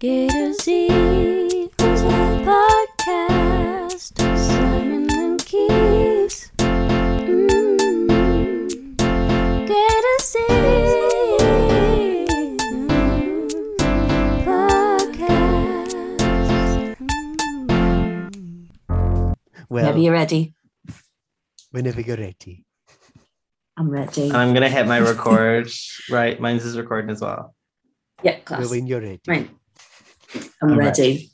Gay to Z podcast. Simon and Keys. Mm. Gay to Z podcast. Mm. Well, Whenever you're ready. whenever you're ready. I'm ready. And I'm gonna hit my record. right, mine's is recording as well. yeah, Well, class. when you're ready. Right. I'm I'm ready.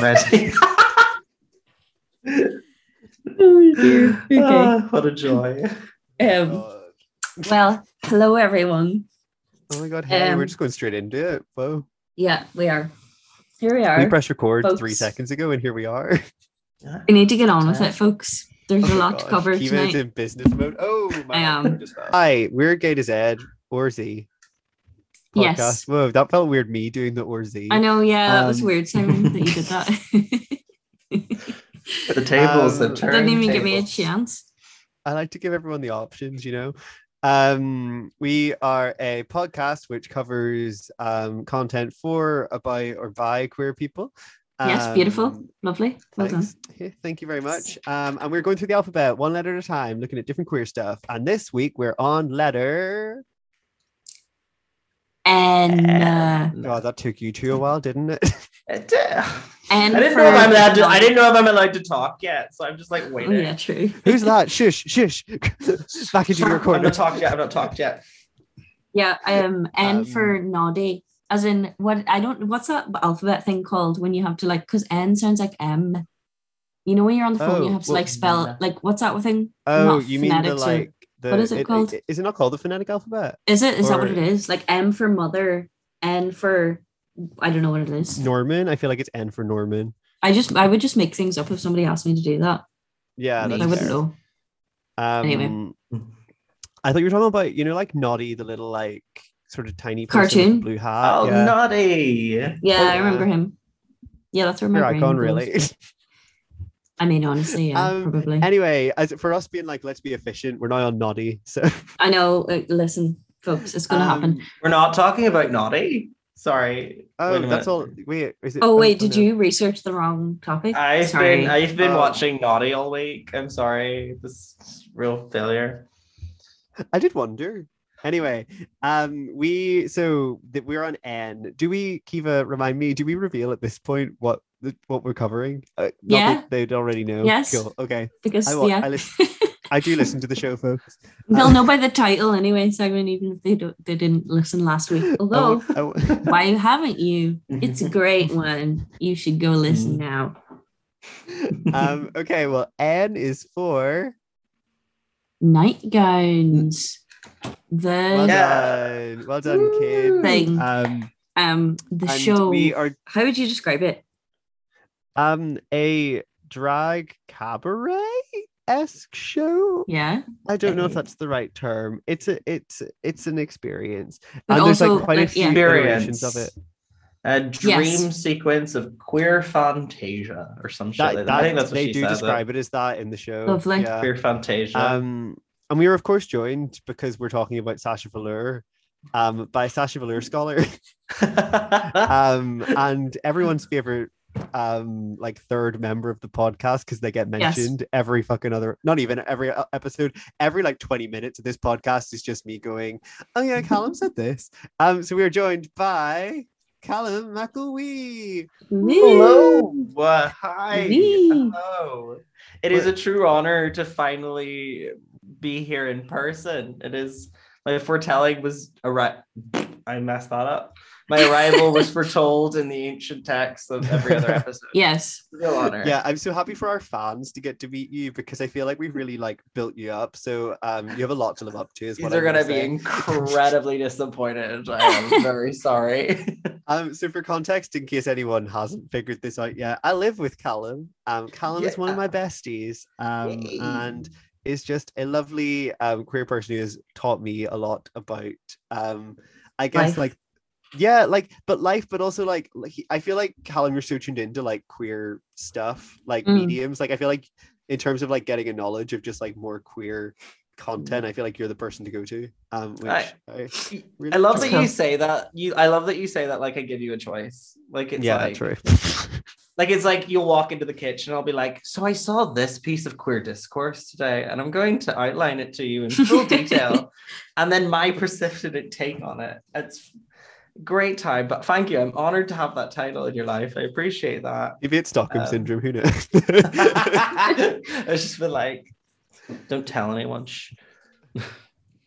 Ready? oh dear. Okay. Ah, what a joy. Um, God. well, hello everyone. Oh my god, hey, Um, we're just going straight into it. Whoa. Yeah, we are. Here we are. We are. pressed record three seconds ago and here we are. We need to get on with it, folks. There's Oh a lot to cover Kiva tonight. in business mode. Oh my I am. Hi, we're Gay to Z or Z. Podcast. Yes. Whoa, that felt weird me doing the or Z. I know, yeah, that was Um, weird, Simon, that you did that. The tables Um, have turned. Didn't even give me a chance. I like to give everyone the options, you know. Um, we are a podcast which covers um content for, about, or by queer people. Yes, beautiful. Um, Lovely. Well done. Thanks. Yeah, thank you very much. Um, and we're going through the alphabet one letter at a time, looking at different queer stuff. And this week we're on letter. And uh, God, that took you two a while, didn't it? It, uh, and I didn't for know if I'm allowed to. I didn't know if I'm allowed to talk yet, so I'm just like Oh, waiting. yeah, true. Who's that? Shush, shush. Back into your corner. I'm not talked yet. I'm not talked yet. Yeah, um, N Um, for naughty. As in what I don't what's that alphabet thing called when you have to like because N sounds like M. You know when you're on the phone, you Oh, have to well, like spell like what's that thing? Oh, Not you mean the phonetics or- like the what is it called? Is it not called the phonetic alphabet? Is it? Is that what it is? Like M for mother, N for I don't know what it is. Norman. I feel like it's N for Norman. I just I would just make things up if somebody asked me to do that. Yeah, that's I wouldn't fair. know. Um, Anyway. I thought you were talking about you know like Noddy, the little like sort of tiny person with the Cartoon? blue hat. Oh, yeah. naughty. Yeah, Oh, I remember yeah. him. Yeah, that's where my Your brain icon, goes. really. I mean, honestly, yeah, Um, probably. anyway, as for us being like, let's be efficient. We're now on naughty. so I know. uh, listen, folks, it's gonna happen. Um, We're not talking about naughty. Sorry. Oh, that's minute. all. Wait, is it? Oh wait, did you research the wrong topic? I've Sorry. been I've been Oh. watching Naughty all week. I'm sorry. This is real failure. I did wonder. Anyway, um, we so that we're on N. Do we, Kiva? Remind me. Do we reveal at this point what the, what we're covering? Uh, Yeah. they'd already know. Yes. Cool. Okay. because I, yeah, I, listen, I do listen to the show, folks. they'll Um, know by the title anyway, Simon. Even if they don't, they didn't listen last week. I Although, I wa- why haven't you? It's a great one. You should go listen Mm-hmm. now. um, okay. Well, N is for. Nightgowns. The Well done. Well done, kid. thing. Um, Um, the show. we are How would you describe it? Um a drag cabaret esque show. Yeah, I don't know if that's the right term. It's a it's it's an experience, but and there's like quite a few yeah. iterations of it. A dream Yes. sequence of queer fantasia or some shit That, like that. I think that's what they she do says. describe it as that in the show. Lovely. Yeah. Queer fantasia. Um, and we were of course joined because we're talking about Sasha Velour, um, by Sasha Velour scholar, um, and everyone's favorite um like third member of the podcast because they get Yes. mentioned every fucking other not even every uh, episode every like 20 minutes of this podcast is just me going oh yeah callum said this um so we are joined by callum mcelwee Hello. What? Hi. Wee. Hello. It is a true honor to finally be here in person. It is my foretelling was arri- I messed that up. My arrival was foretold in the ancient texts of every other episode. Yes. Real honor. yeah i'm so happy for our fans to get to meet you because i feel like we've really like built you up so um you have a lot to live up to is These what are I'm gonna gonna be incredibly disappointed. I am very sorry. Um, so for context, in case anyone hasn't figured this out yet, I live with Callum. Um, Callum is one of my besties, um, Yay. and is just a lovely um queer person who has taught me a lot about um, I guess Life. like yeah, like but life, but also like like I feel like Callum, you're so tuned into like queer stuff, like Mm. mediums. Like I feel like in terms of like getting a knowledge of just like more queer content, I feel like you're the person to go to. Um, which I- I, really I love that you say that. You, I love that you say that. Like I give you a choice. Like it's yeah, like, true. like it's like you'll walk into the kitchen. I'll be like, so I saw this piece of queer discourse today, and I'm going to outline it to you in full detail, and then my precipitate take on it. It's great time. But thank you. I'm honored to have that title in your life. I appreciate that. Maybe it's Stockholm Um, syndrome. Who knows? I just feel like, don't tell anyone. Shh.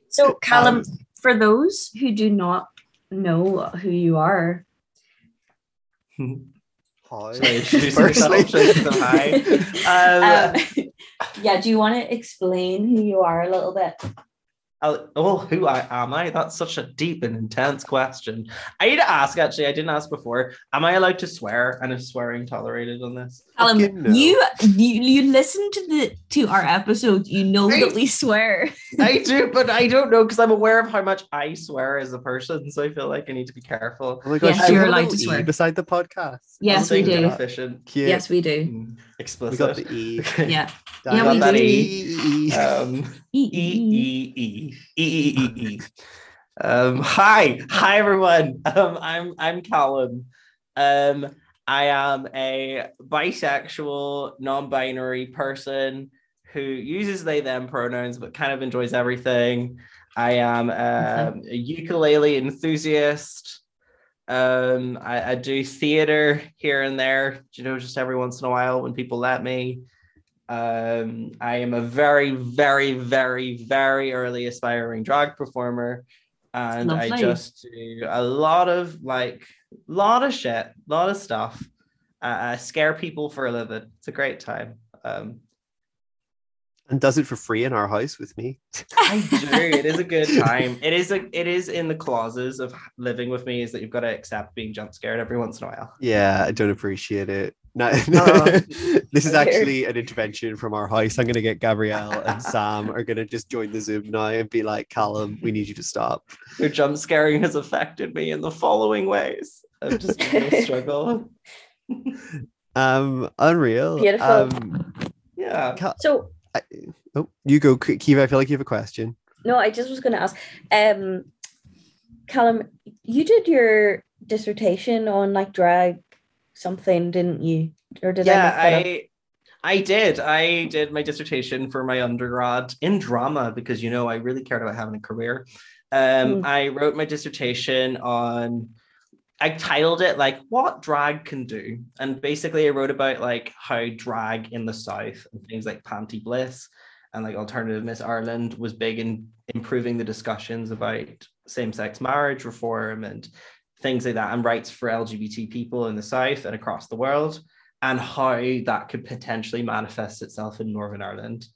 So, Callum, Um, for those who do not know who you are, Hi. Should I introduce Firstly. myself? Should I say hi? Um, um, yeah, do you want to explain who you are a little bit? I'll- oh, who I am I? That's such a deep and intense question. I need to ask. Actually, I didn't ask before. Am I allowed to swear? And is swearing tolerated on this? Callum, Fucking no. you, you you listen to the to our episodes, you know Right. that we swear. I do, but I don't know because I'm aware of how much I swear as a person. So I feel like I need to be careful. Oh my gosh, Yes, you're allowed to little E swear. beside the podcast. Yes, we do. Efficient. Cute. Yes, we do. Mm, we got the E. Okay. Yeah. Damn Yeah, we it. do. E. Um, E- E E E E E E E. Um, hi, hi everyone. Um, I'm I'm Callum. Um, I am a bisexual, non-binary person who uses they them pronouns, but kind of enjoys everything. I am um, a ukulele enthusiast. Um, I, I do theater here and there, you know, just every once in a while when people let me. Um, I am a very, very, very, very early aspiring drag performer, and I just do a lot of like, lot of shit, lot of stuff. Uh, I scare people for a living. It's a great time. Um, And does it for free in our house with me. I do. It is a good time. It is a. It is in the clauses of living with me is that you've got to accept being jump scared every once in a while. Yeah, I don't appreciate it. No, Oh. this is actually an intervention from our house. I'm going to get Gabrielle and Sam are going to just join the Zoom now and be like, Callum, we need you to stop. Your jump scaring has affected me in the following ways. I'm just been a struggle. Um, unreal. Beautiful. Um, Yeah. So I, oh, you go, K- Kiva. I feel like you have a question. no, I just was going to ask, um, Callum, you did your dissertation on like drag something, didn't you? Or did yeah, I? make? I I did. I did my dissertation for my undergrad in drama because you know I really cared about having a career. Um, Mm. I wrote my dissertation on. I titled it like "What Drag Can Do," and basically I wrote about like how drag in the South and things like Panti Bliss and like alternative Miss Ireland was big in improving the discussions about same-sex marriage reform and things like that and rights for LGBT people in the South and across the world and how that could potentially manifest itself in Northern Ireland.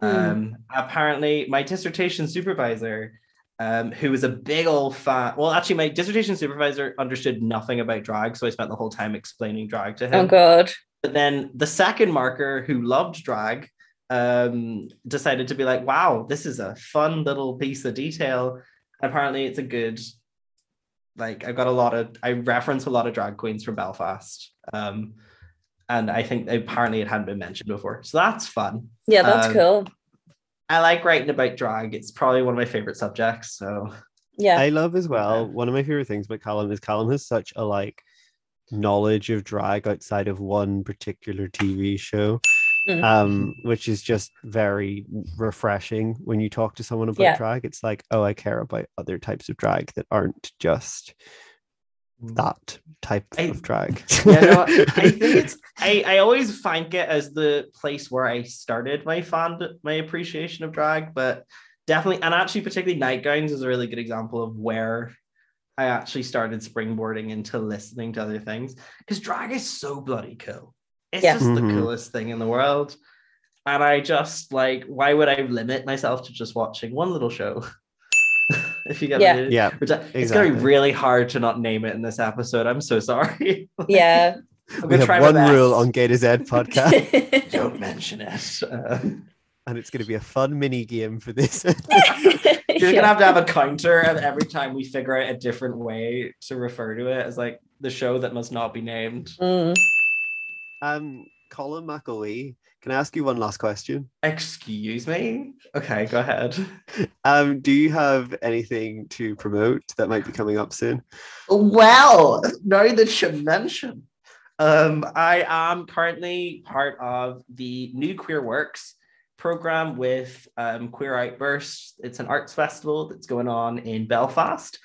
Hmm. Um, apparently, my dissertation supervisor, um, who was a big old fan, well, actually, my dissertation supervisor understood nothing about drag, so I spent the whole time explaining drag to him. Oh God. But then the second marker, who loved drag, um, decided to be like, wow, this is a fun little piece of detail. Apparently, it's a good, like, I've got a lot of, I reference a lot of drag queens from Belfast. Um, and I think apparently it hadn't been mentioned before. So that's fun. Yeah, that's Um, cool. I like writing about drag. It's probably one of my favorite subjects. So Yeah. I love as well. Yeah. One of my favorite things about Callum is Callum has such a like knowledge of drag outside of one particular TV show, Mm. um, which is just very refreshing when you talk to someone about Yeah. drag. It's like, oh, I care about other types of drag that aren't just that type I- of drag. yeah, no, I think it's I, I always find it as the place where I started my fond my appreciation of drag, but definitely and actually particularly nightgowns is a really good example of where I actually started springboarding into listening to other things because drag is so bloody cool. It's Yeah. just the Mhm. coolest thing in the world. And I just like, why would I limit myself to just watching one little show? if you get Yeah. me. yeah, Which I, it's gonna be really hard to not name it in this episode. I'm so sorry. Yeah. I'm we have one rule on Gay Ed podcast, Don't mention it. Uh, and it's going to be a fun mini game for this. you're Yeah. gonna have to have a counter and every time we figure out a different way to refer to it as like the show that must not be named. Mm. um, Callum McElwee, Can I ask you one last question? Excuse me. Okay, go ahead. Um, do you have anything to promote that might be coming up soon? Well, now that you mention, um, I am currently part of the New Queer Works program with um, Queer Outburst. It's an arts festival that's going on in Belfast,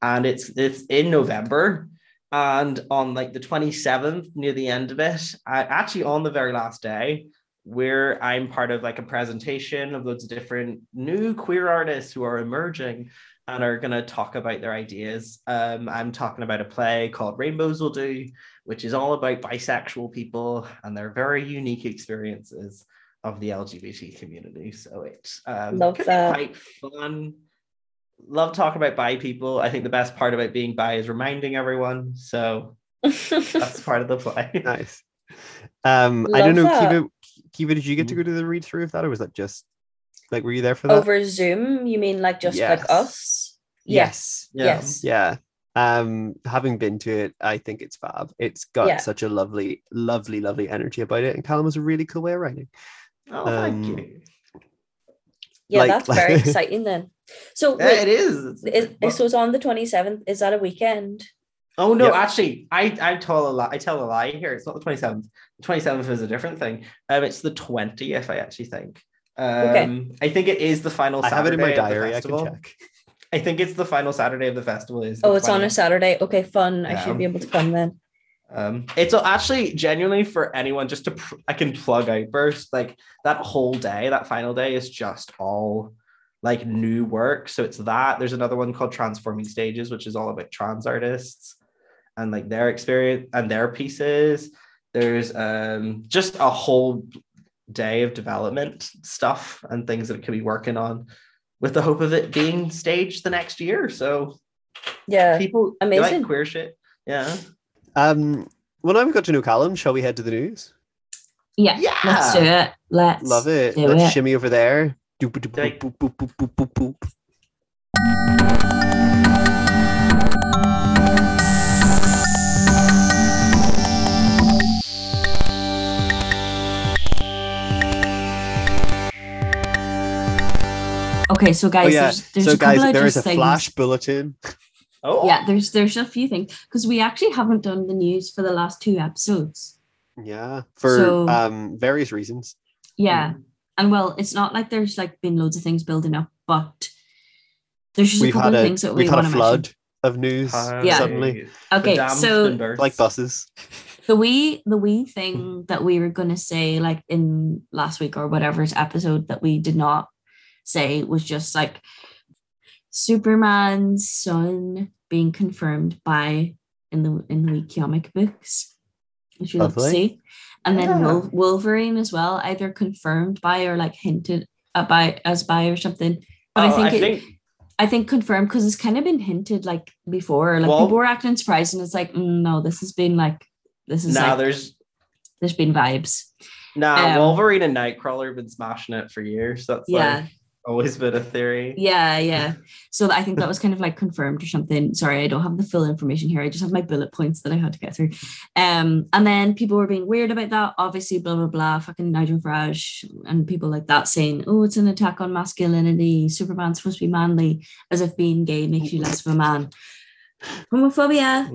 and it's it's in November. And on like the 27th, near the end of it, I, actually on the very last day, where I'm part of like a presentation of loads of different new queer artists who are emerging and are going to talk about their ideas. Um, I'm talking about a play called Rainbows Will Do, which is all about bisexual people and their very unique experiences of the LGBT community. So it's um, Love can be that. quite fun. Love talking about bi people. I think the best part about being bi is reminding everyone. So that's part of the play. Nice. Um, I don't know, that. Kiva, Kiva, did you get to go to the read through of that, or was that just like were you there for that? Over Zoom, you mean like just Yes. like us? Yes. Yeah. Yes. Yeah. Um, having been to it, I think it's fab. It's got Yeah. such a lovely, lovely, lovely energy about it, and Callum was a really cool way of writing. Oh, thank Um, you. Yeah, Like- that's very exciting then. So Yeah, wait, it is. is, What- so it's on the 27th. Is that a weekend? Oh no, Yep. actually, I I tell a lie. I tell a lie here. It's not the twenty seventh. The twenty seventh is a different thing. Um, it's the twentieth. I actually think. Um, I think it is the final. Saturday. I have it in my Saturday of the diary. I can check. I think it's the final Saturday of the festival. Is the Oh, it's on a Saturday. Okay, fun. I should be able to come then. Um, it's actually genuinely for anyone. Just to pr- I can plug Outburst. Like that whole day, that final day is just all like new work. So it's that. There's another one called Transforming Stages, which is all about trans artists and like their experience and their pieces. There's um just a whole day of development stuff and things that it could be working on with the hope of it being staged the next year. So Yeah. people amazing. like queer shit. Yeah. Um, well, now we've got to New Callum. Shall we head to the news? Yeah, Yeah. let's do it. Let's Love it. Let's it. shimmy over there. Doop, doop, doop, boop, boop, boop, boop, boop, boop. Okay, so guys, oh yeah. there's, there's so a couple guys, of there is a things. flash bulletin. Oh Yeah, there's there's a few things because we actually haven't done the news for the last two episodes. Yeah, for So- um various reasons. Yeah, and well, it's not like there's like been loads of things building up, but there's just a couple of a things that we we've had want a flood mention. of news Yeah. suddenly, Okay, so like buses. the wee the wee thing that we were gonna say like in last week or whatever's episode that we did not say was just like Superman's son being confirmed by in the in the comic books, which we love to see, and then Yeah. Wolverine as well, either confirmed by or like hinted at by as by or something. But Oh, I think I it, think I think confirmed because it's kind of been hinted like before. Like Well- people were acting surprised, and it's like, mm, no, this has been like this is now like there's there's been vibes. now um, Wolverine and Nightcrawler have been smashing it for years. That's Yeah, like always been a theory. yeah, yeah. So I think that was kind of like confirmed or something. Sorry, I don't have the full information here. I just have my bullet points that I had to get through. Um, and then people were being weird about that. Obviously, blah blah blah. Fucking Nigel Farage and people like that saying, "Oh, it's an attack on masculinity. Superman's supposed to be manly, as if being gay makes you less of a man." Homophobia.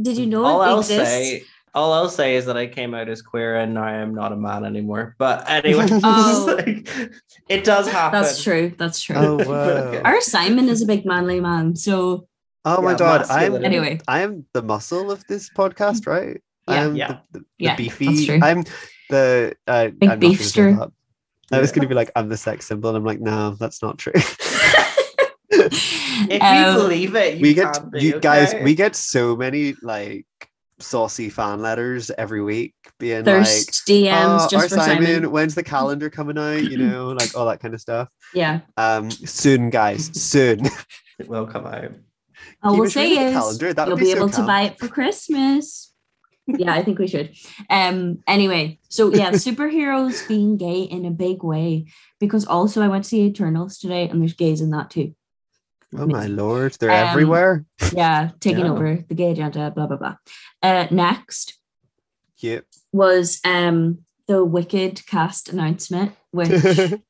Did you know all it I'll exists? Say, all I'll say is that I came out as queer and now I am not a man anymore. But anyway, Oh. like, it does happen. That's true. That's true. Oh wow! Our Simon is a big manly man, so Oh my Yeah, god! I'm anyway. I am the muscle of this podcast, right? I Yeah. am Yeah. the, the, the Yeah, beefy. I'm the uh, Big I'm not gonna beefster. that. I was going to be like, I'm the sex symbol, and I'm like, no, that's not true. If you Um, believe it, you we get can be, you guys, we get so many like saucy fan letters every week, being thirst like, DMs "Oh, just our for Simon, Simon. when's the calendar coming out? You know, like all that kind of stuff. Yeah. Um, soon, guys, soon. it will come out. All Keep we'll us reading say the is calendar. That you'll be be so able to buy it for Christmas. yeah, I think we should. Um. Anyway, so yeah, superheroes being gay in a big way because also I went to see Eternals today and there's gays in that too. Oh my lord, they're Um, everywhere. Yeah, taking Yeah. over the gay agenda. Blah blah blah. Uh, next Cute. was um the Wicked cast announcement, which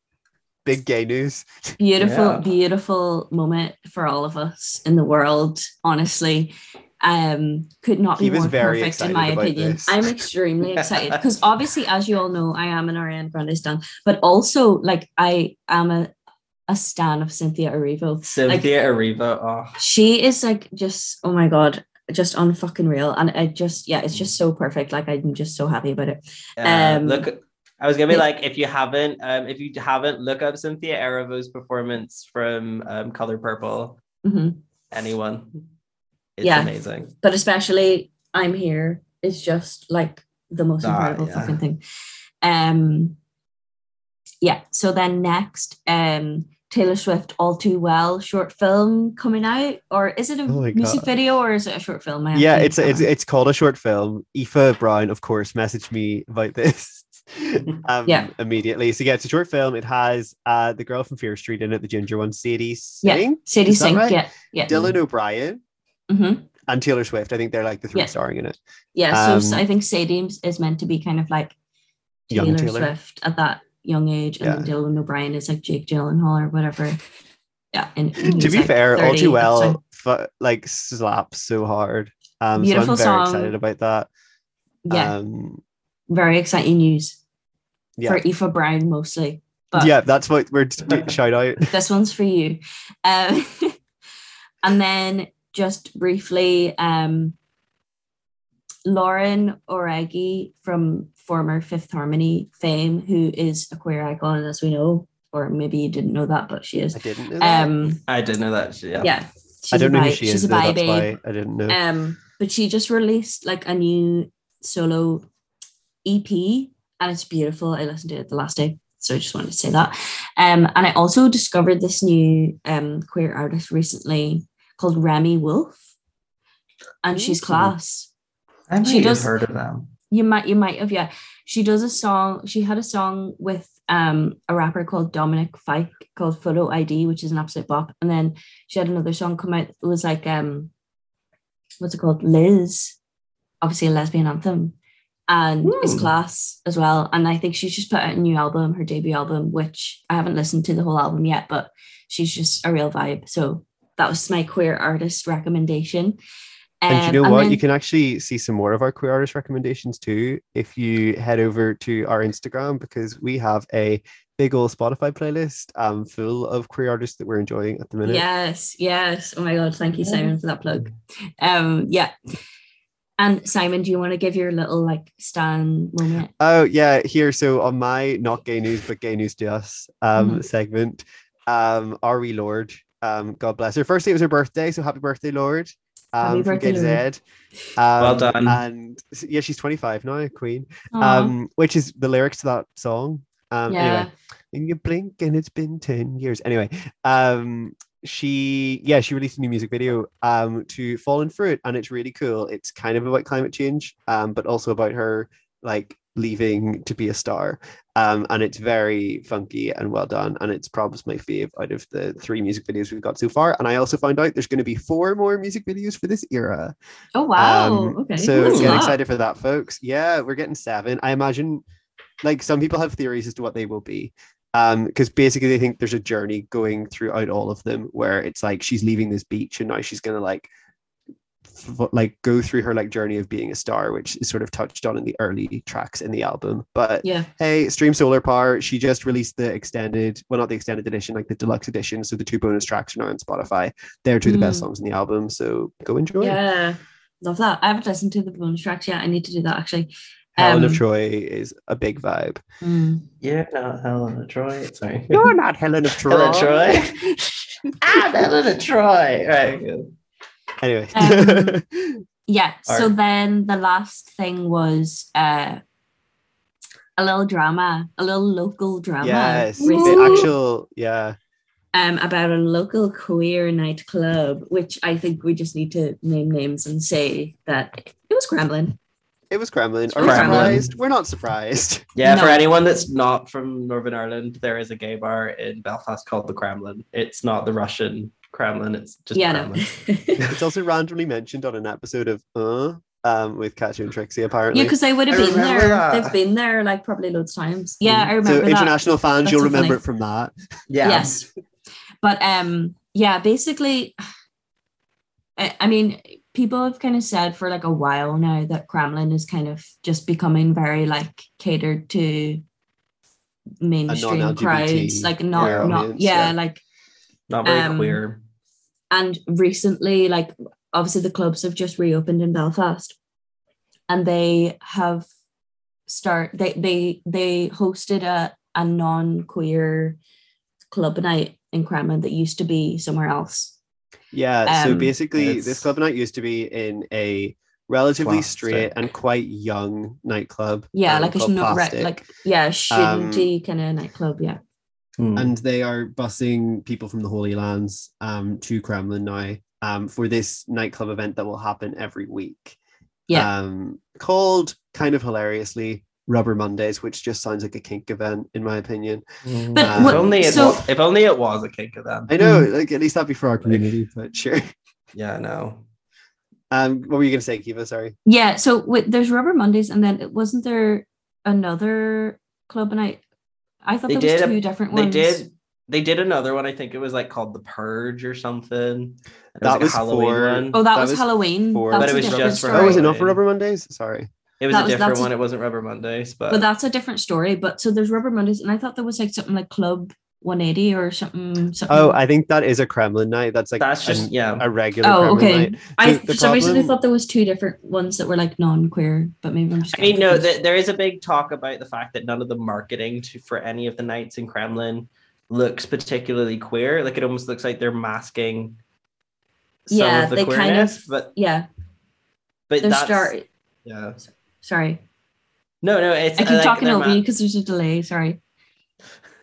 Big gay news. beautiful, Yeah. beautiful moment for all of us in the world. Honestly, um, could not be He was more very perfect in my opinion. this. I'm extremely excited because obviously, as you all know, I am an Ariana Grande stan, but also like I am a a stan of Cynthia Erivo. Cynthia Erivo. Oh, She is like just oh my god, just unfucking real, and I just yeah, it's just so perfect. Like I'm just so happy about it. Uh, Um, look, I was gonna be like, if you haven't, um, if you haven't, look up Cynthia Erivo's performance from um, Color Purple. Mhm. Anyone, it's Yeah. amazing. but especially I'm here is just like the most Ah, incredible yeah. fucking thing. Um yeah, so then next, um Taylor Swift All Too Well short film coming out, or is it a Oh music God. video or is it a short film? I yeah, it's it's it's called a short film. Aoife Brown, of course, messaged me about this. um, Yeah. immediately. So yeah, it's a short film. It has uh the girl from Fear Street in it, the ginger one, Sadie Yeah. Singh, Sadie Sink, right? yeah, yeah, Dylan O'Brien, Mhm. and Taylor Swift. I think they're like the three Yeah. starring in it. yeah. So, Um, so I think Sadie is meant to be kind of like Taylor, Taylor. Swift at that young age, and then Dylan O'Brien is like Jake Gyllenhaal or whatever. Yeah, and to be like, fair, all too at the time. well fu- like slaps so hard. Um, Beautiful so I'm very song. excited about that. Yeah, Um, very exciting news yeah, for Aoife Brown mostly. But yeah, that's what we're we shout out. this one's for you. Um, and then just briefly, um, Lauren Jauregui from former Fifth Harmony fame, who is a queer icon, as we know, or maybe you didn't know that, but she is. I didn't know that. Um, I didn't know that. Yeah. yeah, she's I don't a know who she she's is. a Though, bi that's babe. why I didn't know. Um, but she just released like a new solo EP and it's beautiful. I listened to it the last day. So I just wanted to say that. Um, and I also discovered this new um queer artist recently called Remi Wolf. And she's class. I might She have does- heard of them. You might you might have, yeah. She does a song, she had a song with um a rapper called Dominic Fike called Photo ID, which is an absolute bop. And then she had another song come out. It was like um what's it called? Liz, obviously a lesbian anthem. And it's class as well. And I think she's just put out a new album, her debut album, which I haven't listened to the whole album yet, but she's just a real vibe. So that was my queer artist recommendation. And do you know what? then- you can actually see some more of our queer artist recommendations too if you head over to our Instagram because we have a big old Spotify playlist um full of queer artists that we're enjoying at the minute. Yes, yes. Oh my god, thank you, Simon, for that plug. Um, yeah. And Simon, do you want to give your little like Stan moment? Oh yeah, here. So on my not gay news but gay news to us um Mhm. segment, um, Are We Lorde, um, God bless her. Firstly, it was her birthday, so happy birthday, Lorde. Um, Happy from birthday, Gay to Lorde. Z. Um, Well done. And yeah, she's 25 now, Queen. Aw, Um, which is the lyrics to that song. Um, yeah. anyway, and you blink and it's been 10 years anyway um she yeah she released a new music video um to fallen fruit and it's really cool it's kind of about climate change um but also about her like leaving to be a star um and it's very funky and well done and it's probably my fave out of the three music videos we've got so far and i also found out there's going to be four more music videos for this era Oh wow. um, okay. So That's get excited for that, folks. Yeah, we're getting seven. I imagine, like some people have theories as to what they will be, um, because basically they think there's a journey going throughout all of them where it's like she's leaving this beach and now she's gonna like, like go through her like journey of being a star, which is sort of touched on in the early tracks in the album. But Yeah. hey, Stream Solar Power, she just released the extended, well, not the extended edition, like the deluxe edition. So the two bonus tracks are now on Spotify. They're two of the best Mm. songs in the album. So go enjoy. Yeah. Love that. I haven't listened to the bonus tracks yet. I need to do that actually. Helen of Um, Troy is a big vibe. mm. You're not Helen of Troy. Sorry. You're not Helen of Troy. Helen of Troy. I'm Helen of Troy. Right. Good. Anyway. Um, Yeah. So Art. then the last thing was uh a little drama, a little local drama. yes. The actual, yeah. um, about a local queer nightclub, which I think we just need to name names and say that it was Kremlin. It was Kremlin. Are we Kremlin. surprised? We're not surprised. Yeah, for anyone that's not from Northern Ireland, there is a gay bar in Belfast called the Kremlin. It's not the Russian Kremlin, it's just yeah, no. It's also randomly mentioned on an episode of Uh um, with Katya and Trixie apparently. Yeah, because they would have I been there. that. They've been there like probably loads of times. Yeah, I remember so that. international fans, That's you'll so remember funny. it from that. Yeah. Yes. But um yeah, basically I, I mean people have kind of said for like a while now that Kremlin is kind of just becoming very like catered to mainstream crowds. Like not queer not audience, yeah, yeah. like Not very Um, queer. and recently like obviously the clubs have just reopened in belfast and they have start they they they hosted a, a non-queer club night in Kremlin that used to be somewhere else Yeah. so Um, basically, it's- this club night used to be in a relatively Plastic. straight and quite young nightclub. yeah um, like a called not re- like yeah shouldn't kind of nightclub yeah Hmm. and they are busing people from the Holy Lands um, to Kremlin now um, for this nightclub event that will happen every week. Yeah. Um, called kind of hilariously Rubber Mondays, which just sounds like a kink event, in my opinion. Hmm. But what- if only it so- was, if only it was a kink event. I know, Mm. like at least that'd be for our community, but sure. Yeah, no. Um, what were you gonna say, Kiva? Sorry. yeah so wait, there's rubber mondays and then it wasn't there another club night i thought They there was did a- two different ones. They did they did another one. I think it was like called the Purge or something. It That like a was Halloween for- one. oh that, That was, was halloween for- that But was it was just for- story. Oh, was it not for Rubber Mondays? Sorry. It was that a was- different that's- one. It wasn't Rubber Mondays, but, but that's a different story. But so there's Rubber Mondays, and I thought there was like something like Club 180 or something. something. Oh, I think that is a Kremlin night. That's like that's just an- yeah. a regular oh, Kremlin okay. night. I The- the for some reason I thought there was two different ones that were like non-queer, but maybe I'm just. I mean, no, confused. th- there is a big talk about the fact that none of the marketing to, for any of the nights in Kremlin looks particularly queer. Like it almost looks like they're masking some yeah, of the they queerness, kind of. but yeah, but they're that's start. yeah. Sorry, No, no, it's I keep like talking over ma- you because there's a delay. Sorry.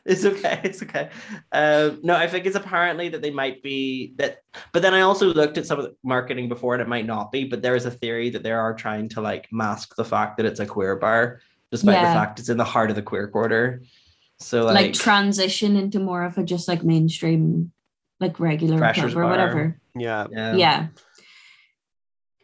It's okay. It's okay. Um, no, I think it's apparently that they might be that, but then I also looked at some of the marketing before, and it might not be. But there is a theory that they are trying to like mask the fact that it's a queer bar, despite Yeah. the fact it's in the heart of the queer quarter. So Like, like, transition into more of a just like mainstream, like regular Freshers club or bar. whatever. Yeah. yeah, Yeah.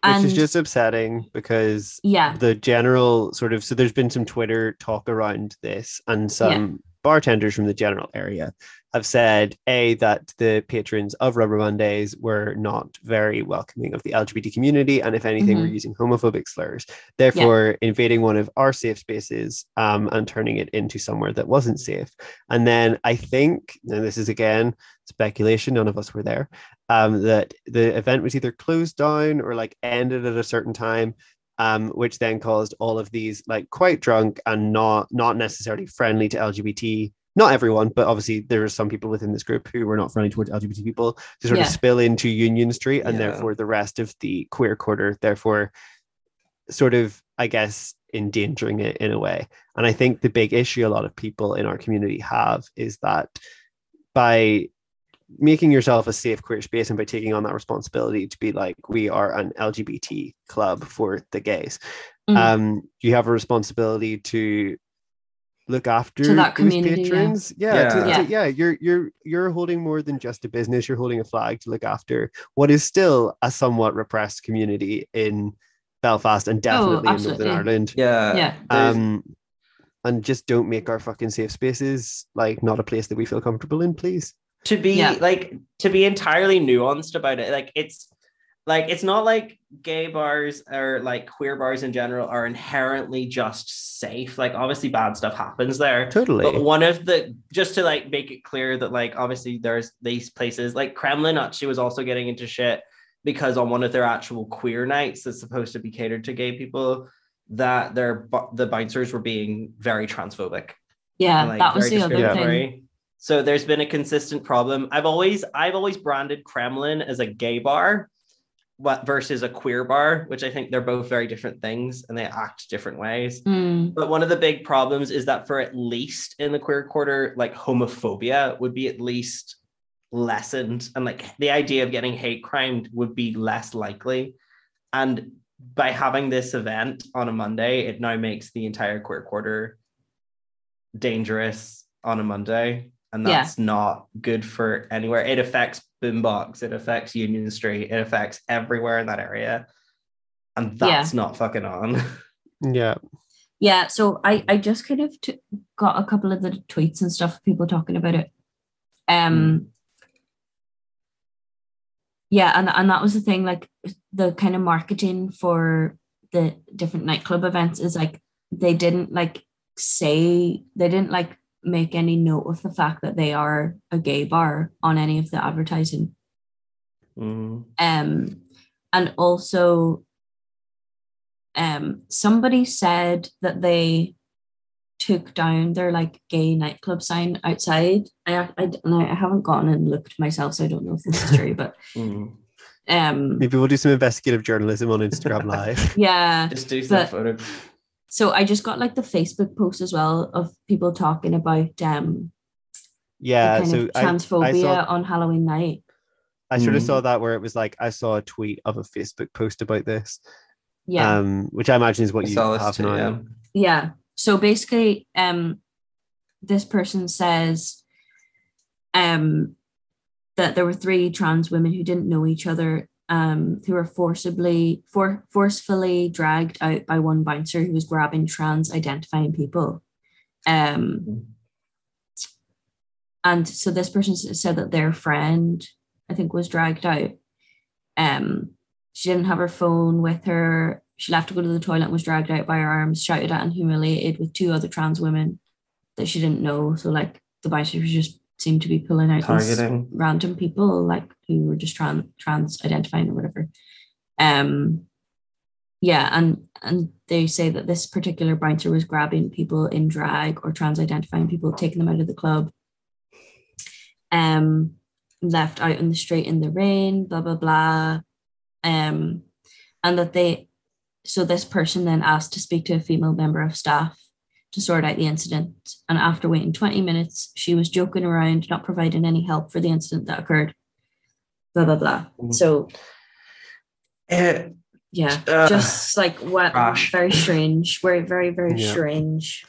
Which And is just upsetting because yeah, the general sort of so there's been some Twitter talk around this, and some bartenders from the general area have said a that the patrons of Rubber Mondays were not very welcoming of the LGBT community, and if anything, were Mhm. using homophobic slurs. Therefore, invading one of our safe spaces um, and turning it into somewhere that wasn't safe. And then I think, and this is again speculation, none of us were there, um, that the event was either closed down or like ended at a certain time um, which then caused all of these like quite drunk and not not necessarily friendly to LGBT. Not everyone, but obviously there are some people within this group who were not friendly towards LGBT people to sort Yeah. of spill into Union Street, and Yeah. therefore the rest of the queer quarter, therefore, sort of I guess endangering it in a way. And I think the big issue a lot of people in our community have is that by making yourself a safe queer space and by taking on that responsibility to be like we are an lgbt club for the gays Mhm. um you have a responsibility to look after To that those community, yeah. patrons yeah to- Yeah. to- yeah you're you're you're holding more than just a business you're holding a flag to look after what is still a somewhat repressed community in belfast and definitely in Oh, absolutely. northern ireland yeah, yeah. Um and just don't make our fucking safe spaces like not a place that we feel comfortable in please to be Yeah. like to be entirely nuanced about it like it's like it's not like gay bars or like queer bars in general are inherently just safe. Like obviously bad stuff happens there. Totally. But one of the just to like make it clear that like obviously there's these places like kremlin actually was also getting into shit because on one of their actual queer nights that's supposed to be catered to gay people that their bu- the bouncers were being very transphobic. Yeah, and, like, that was very the other thing. So there's been a consistent problem. I've always I've always branded Kremlin as a gay bar, what versus a queer bar, which I think they're both very different things and they act different ways. Mm, But one of the big problems is that for at least in the queer quarter, like homophobia would be at least lessened, and like the idea of getting hate crime would be less likely. And by having this event on a Monday, it now makes the entire queer quarter dangerous on a Monday. And Yeah. that's not good for anywhere. It affects Boombox, it affects Union Street, it affects everywhere in that area. and that's not fucking on. Yeah. Yeah, so I I just kind of t- got a couple of the tweets and stuff people talking about it. Um yeah, and and that was the thing like the kind of marketing for the different nightclub events is like they didn't like say they didn't like make any note of the fact that they are a gay bar on any of the advertising. Mm. Um, and also, um, somebody said that they took down their like gay nightclub sign outside. I I, and I haven't gone and looked myself, so I don't know if this is true, but Mm. um, Maybe we'll do some investigative journalism on Instagram Live. yeah. Just do some But- photo. So I just got like the Facebook post as well of people talking about um Yeah. kind So of I, I transphobia saw on Halloween night. I sort of Mm. saw that where it was like I saw a tweet of a Facebook post about this. Yeah. Um, which I imagine is what I you saw this have too, now. yeah. yeah so basically um this person says um that there were three trans women who didn't know each other um who were forcibly for forcefully dragged out by one bouncer who was grabbing trans identifying people um and so this person said that their friend i think was dragged out um she didn't have her phone with her she left to go to the toilet and was dragged out by her arms, shouted at and humiliated with two other trans women that she didn't know. So like the bouncers just seemed to be pulling out Targeting. random people like who were just trans trans identifying or whatever. Um yeah, and and they say that this particular bouncer was grabbing people in drag or trans identifying people, taking them out of the club. Um left out in the street in the rain, blah blah blah. Um and that they so this person then asked to speak to a female member of staff to sort out the incident and after waiting 20 minutes she was joking around not providing any help for the incident that occurred blah blah blah Mhm. so Eh, yeah Uh, just like what gosh. very strange very very very Yeah. strange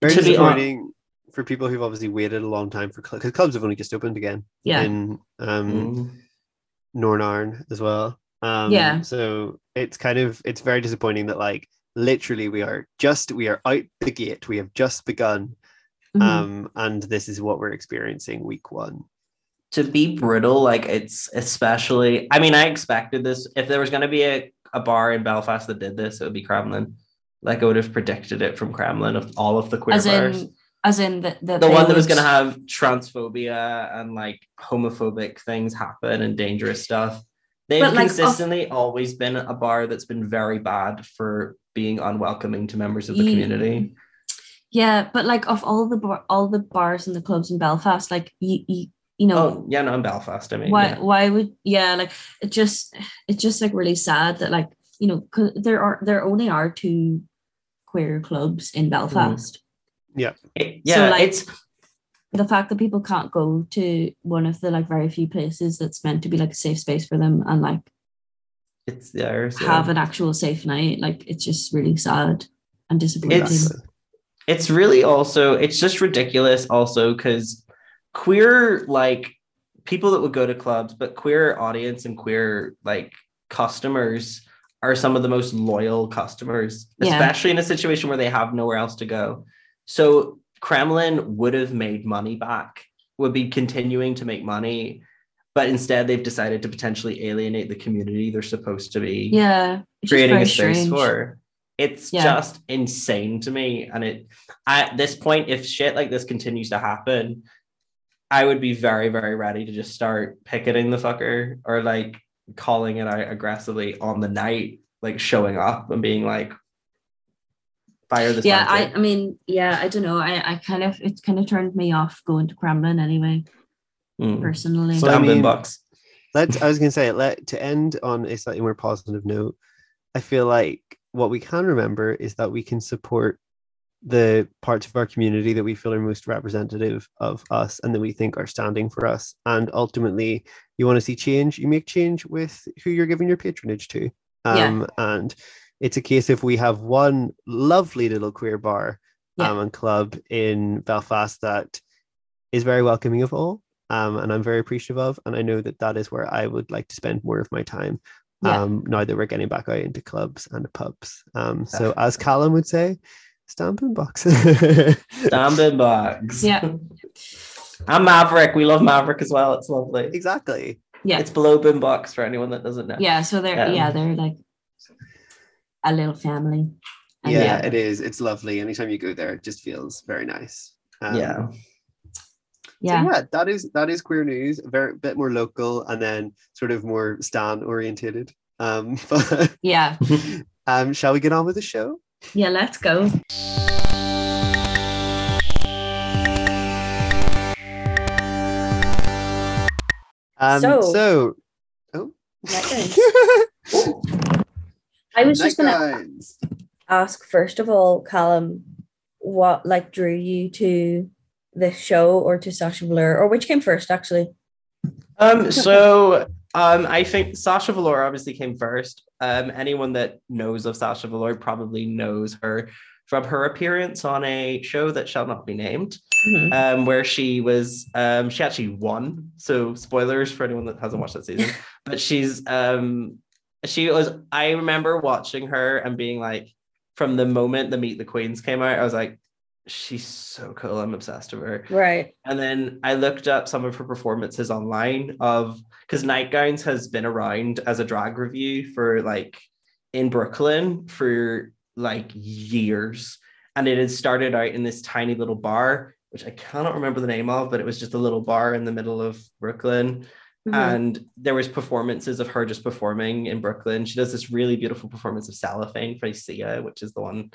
Very To be disappointing for people who've obviously waited a long time for because clubs have only just opened again yeah in um mm. Nornarn as well. Um, Yeah. So it's kind of it's very disappointing that like literally we are just we are out the gate. We have just begun, Mhm. um, and this is what we're experiencing week one. To be brittle, like it's especially. I mean, I expected this. If there was going to be a, a bar in Belfast that did this, it would be Kremlin. Like I would have predicted it from Kremlin of all of the queer as bars. in as in the, the, the one that was going to have transphobia and like homophobic things happen and dangerous stuff. They've But, like, consistently always been a bar that's been very bad for being unwelcoming to members of the Ye- community. yeah but like of all the bar all the bars and the clubs in belfast like you you, you know Oh, yeah, no, in Belfast. I mean, why yeah. why would yeah like it just it's just like really sad that like you know 'cause there are there only are two queer clubs in mm-hmm. belfast It- yeah, like, it's the fact that people can't go to one of the like very few places that's meant to be like a safe space for them and like it's there. so- have an actual safe night like it's just really sad and disappointing It's it's really also it's just ridiculous also because queer like people that would go to clubs, but queer audience and queer like customers are some of the most loyal customers, Yeah. especially in a situation where they have nowhere else to go. So Kremlin would have made money back, would be continuing to make money, but instead they've decided to potentially alienate the community they're supposed to be yeah creating a space strange. for. It's Yeah. just insane to me. And it at this point, if shit like this continues to happen, I would be very, very ready to just start picketing the fucker or like calling it out aggressively on the night, like showing up and being like, fire this. yeah I. I mean yeah i don't know i i kind of it kind of turned me off going to kremlin anyway Mm. personally So, I mean- bucks. Let's. I was going to say let to end on a slightly more positive note. I feel like what we can remember is that we can support the parts of our community that we feel are most representative of us and that we think are standing for us. And ultimately, you want to see change, you make change with who you're giving your patronage to. Yeah. Um, And it's a case if we have one lovely little queer bar Yeah. um, and club in Belfast that is very welcoming of all. Um, and I'm very appreciative of. And I know that that is where I would like to spend more of my time. Yeah. Um, now that we're getting back out into clubs and pubs. Um, so as Callum would say, stamping box. Stamping box. Yeah. I'm Maverick. We love Maverick as well. It's lovely. exactly. Yeah. It's below Boombox for anyone that doesn't know. Yeah. So they're Um, yeah, they're like a little family. And Yeah, it is. It's lovely. Anytime you go there, it just feels very nice. Um, Yeah. So Yeah. yeah, that is that is queer news. A very bit more local and then sort of more Stan orientated. Um, but Yeah. um, shall we get on with the show? Yeah. Let's go. Um, So- so, oh, I was just gonna ask first of all, Callum, what like drew you to this show or to Sasha Velour, or which came first actually? Um, so um, I think Sasha Velour obviously came first. Um, anyone that knows of Sasha Velour probably knows her from her appearance on a show that shall not be named, Mhm. um, where she was um, she actually won. So spoilers for anyone that hasn't watched that season, but she's um, she was. I remember watching her and being like, from the moment the Meet the Queens came out, I was like, she's so cool. I'm obsessed with her. Right. And then I looked up some of her performances online of because Nightgowns has been around as a drag review for like in Brooklyn for like years. And it had started out in this tiny little bar, which I cannot remember the name of, but it was just a little bar in the middle of Brooklyn. Mhm. And there was performances of her just performing in Brooklyn. She does this really beautiful performance of Cellophane for Sia, which is the one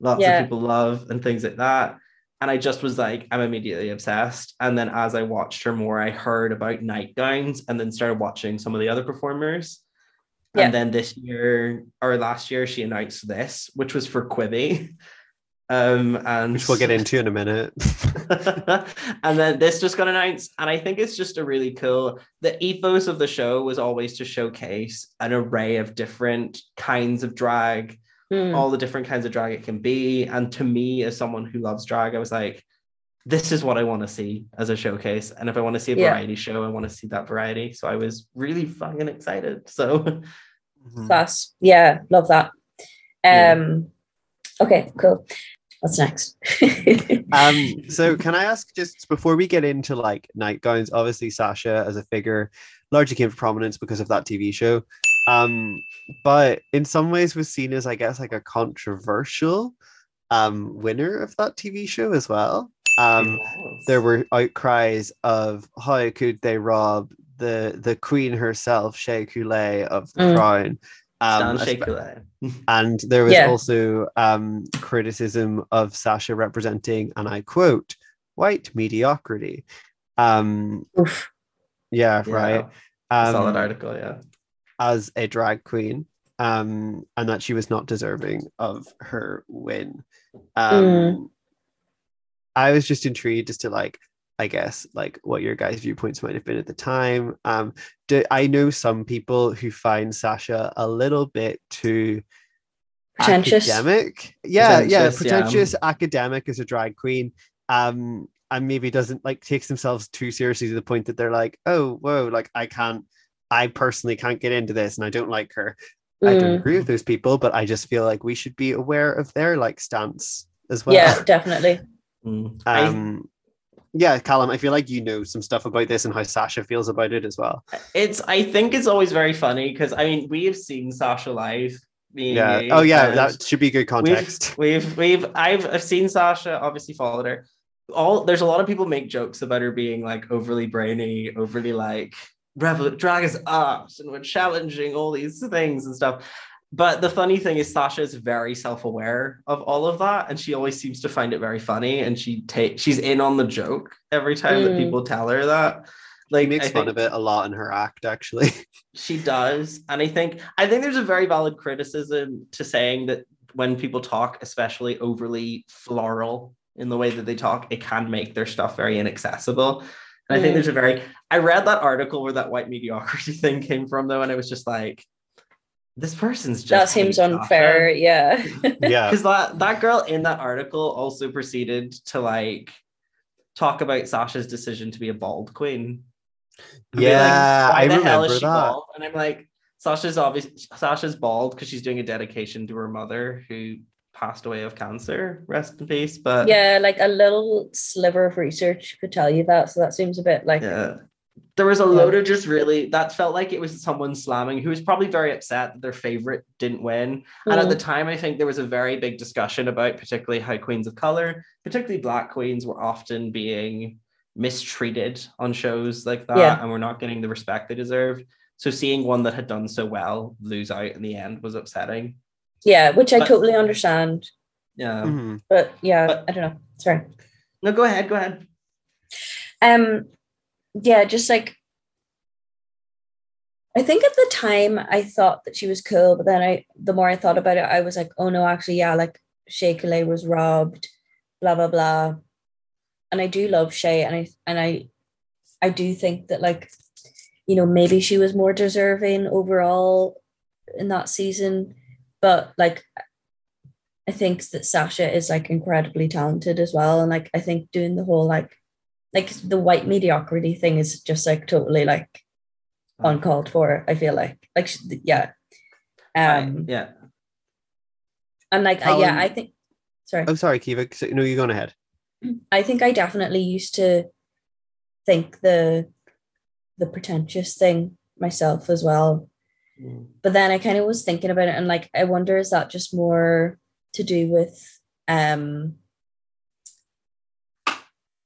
lots Yeah. of people love and things like that and I just was like, I'm immediately obsessed. And then as I watched her more, I heard about nightgowns and then started watching some of the other performers. Yeah. And then this year or last year, she announced this, which was for Quibi. Um, and which we'll get into in a minute. and then this just got announced, and I think it's just a really cool. The ethos of the show was always to showcase an array of different kinds of drag, Mm. all the different kinds of drag it can be. And to me, as someone who loves drag, I was like, this is what I want to see as a showcase. And if I want to see a Yeah. variety show, I want to see that variety. So I was really fucking excited. So Mhm. Class. Yeah, love that. Yeah. Um okay, cool. What's next? um so can i ask just before we get into like nightgowns obviously sasha as a figure largely came to prominence because of that tv show um but in some ways was seen as i guess like a controversial um winner of that tv show as well um there were outcries of how could they rob the the queen herself Shea Coulee of the Mm. crown um, Stan and there was Yeah. also um, criticism of Sasha representing, and I quote, white mediocrity. Um, yeah, Yeah. right. Um, Solid article, yeah. As a drag queen, um, and that she was not deserving of her win. Um, Mm. I was just intrigued as to like, I guess, like what your guys' viewpoints might have been at the time. Um, do, I know some people who find Sasha a little bit too Pretentious. academic. Yeah, yeah, Pretentious, yeah. academic as a drag queen. Um, and maybe doesn't like takes themselves too seriously to the point that they're like, oh, whoa, like I can't, I personally can't get into this, and I don't like her. I don't Mm. agree with those people, but I just feel like we should be aware of their like stance as well. Yeah, definitely. Mm. I- Um, yeah, Callum, I feel like you know some stuff about this and how Sasha feels about it as well. it's I think it's always very funny because I mean we have seen Sasha live. Yeah. you, Oh, yeah, that should be good context. We've, we've we've I've I've seen Sasha, obviously followed her. All there's a lot of people make jokes about her being like overly brainy, overly like revel drag is art and we're challenging all these things and stuff. But the funny thing is Sasha is very self-aware of all of that and she always seems to find it very funny and she take she's in on the joke every time that Mm. people tell her that. She Like makes I fun think- of it a lot in her act, actually. she does and i think i think there's a very valid criticism to saying that when people talk especially overly floral in the way that they talk it can make their stuff very inaccessible and i think Mm. there's a very i read that article where that white mediocrity thing came from though and it was just like this person's just that seems unfair. Yeah. yeah. because that that girl in that article also proceeded to like talk about sasha's decision to be a bald queen and be like, Yeah, why I the hell remember is she that. bald? And I'm like, Sasha's obviously Sasha's bald because she's doing a dedication to her mother who passed away of cancer. Rest in peace. But Yeah, like a little sliver of research could tell you that. So that seems a bit like yeah. There was a load of just really that felt like it was someone slamming who was probably very upset that their favorite didn't win. And at the Mm. time, I think there was a very big discussion about particularly how queens of color, particularly black queens, were often being mistreated on shows like that Yeah. and were not getting the respect they deserved. So seeing one that had done so well lose out in the end was upsetting. Yeah, which I But- totally understand. Yeah. Mhm. But yeah, But- I don't know. Sorry. No, go ahead. Go ahead. Um, yeah, just like I think at the time I thought that she was cool, but then I the more I thought about it, I was like, oh no, actually, yeah, like Shea Coulee was robbed, blah blah blah. And I do love Shay, and I and I I do think that like, you know, maybe she was more deserving overall in that season, but like I think that Sasha is like incredibly talented as well. And like I think doing the whole like like the white mediocrity thing is just like totally like uncalled for i feel like like sh- yeah um I- yeah. and like I, yeah i think sorry I'm Oh, sorry, Kiva. So- No, you're going ahead. i think i definitely used to think the the pretentious thing myself as well but then i kind of was thinking about it and like i wonder is that just more to do with um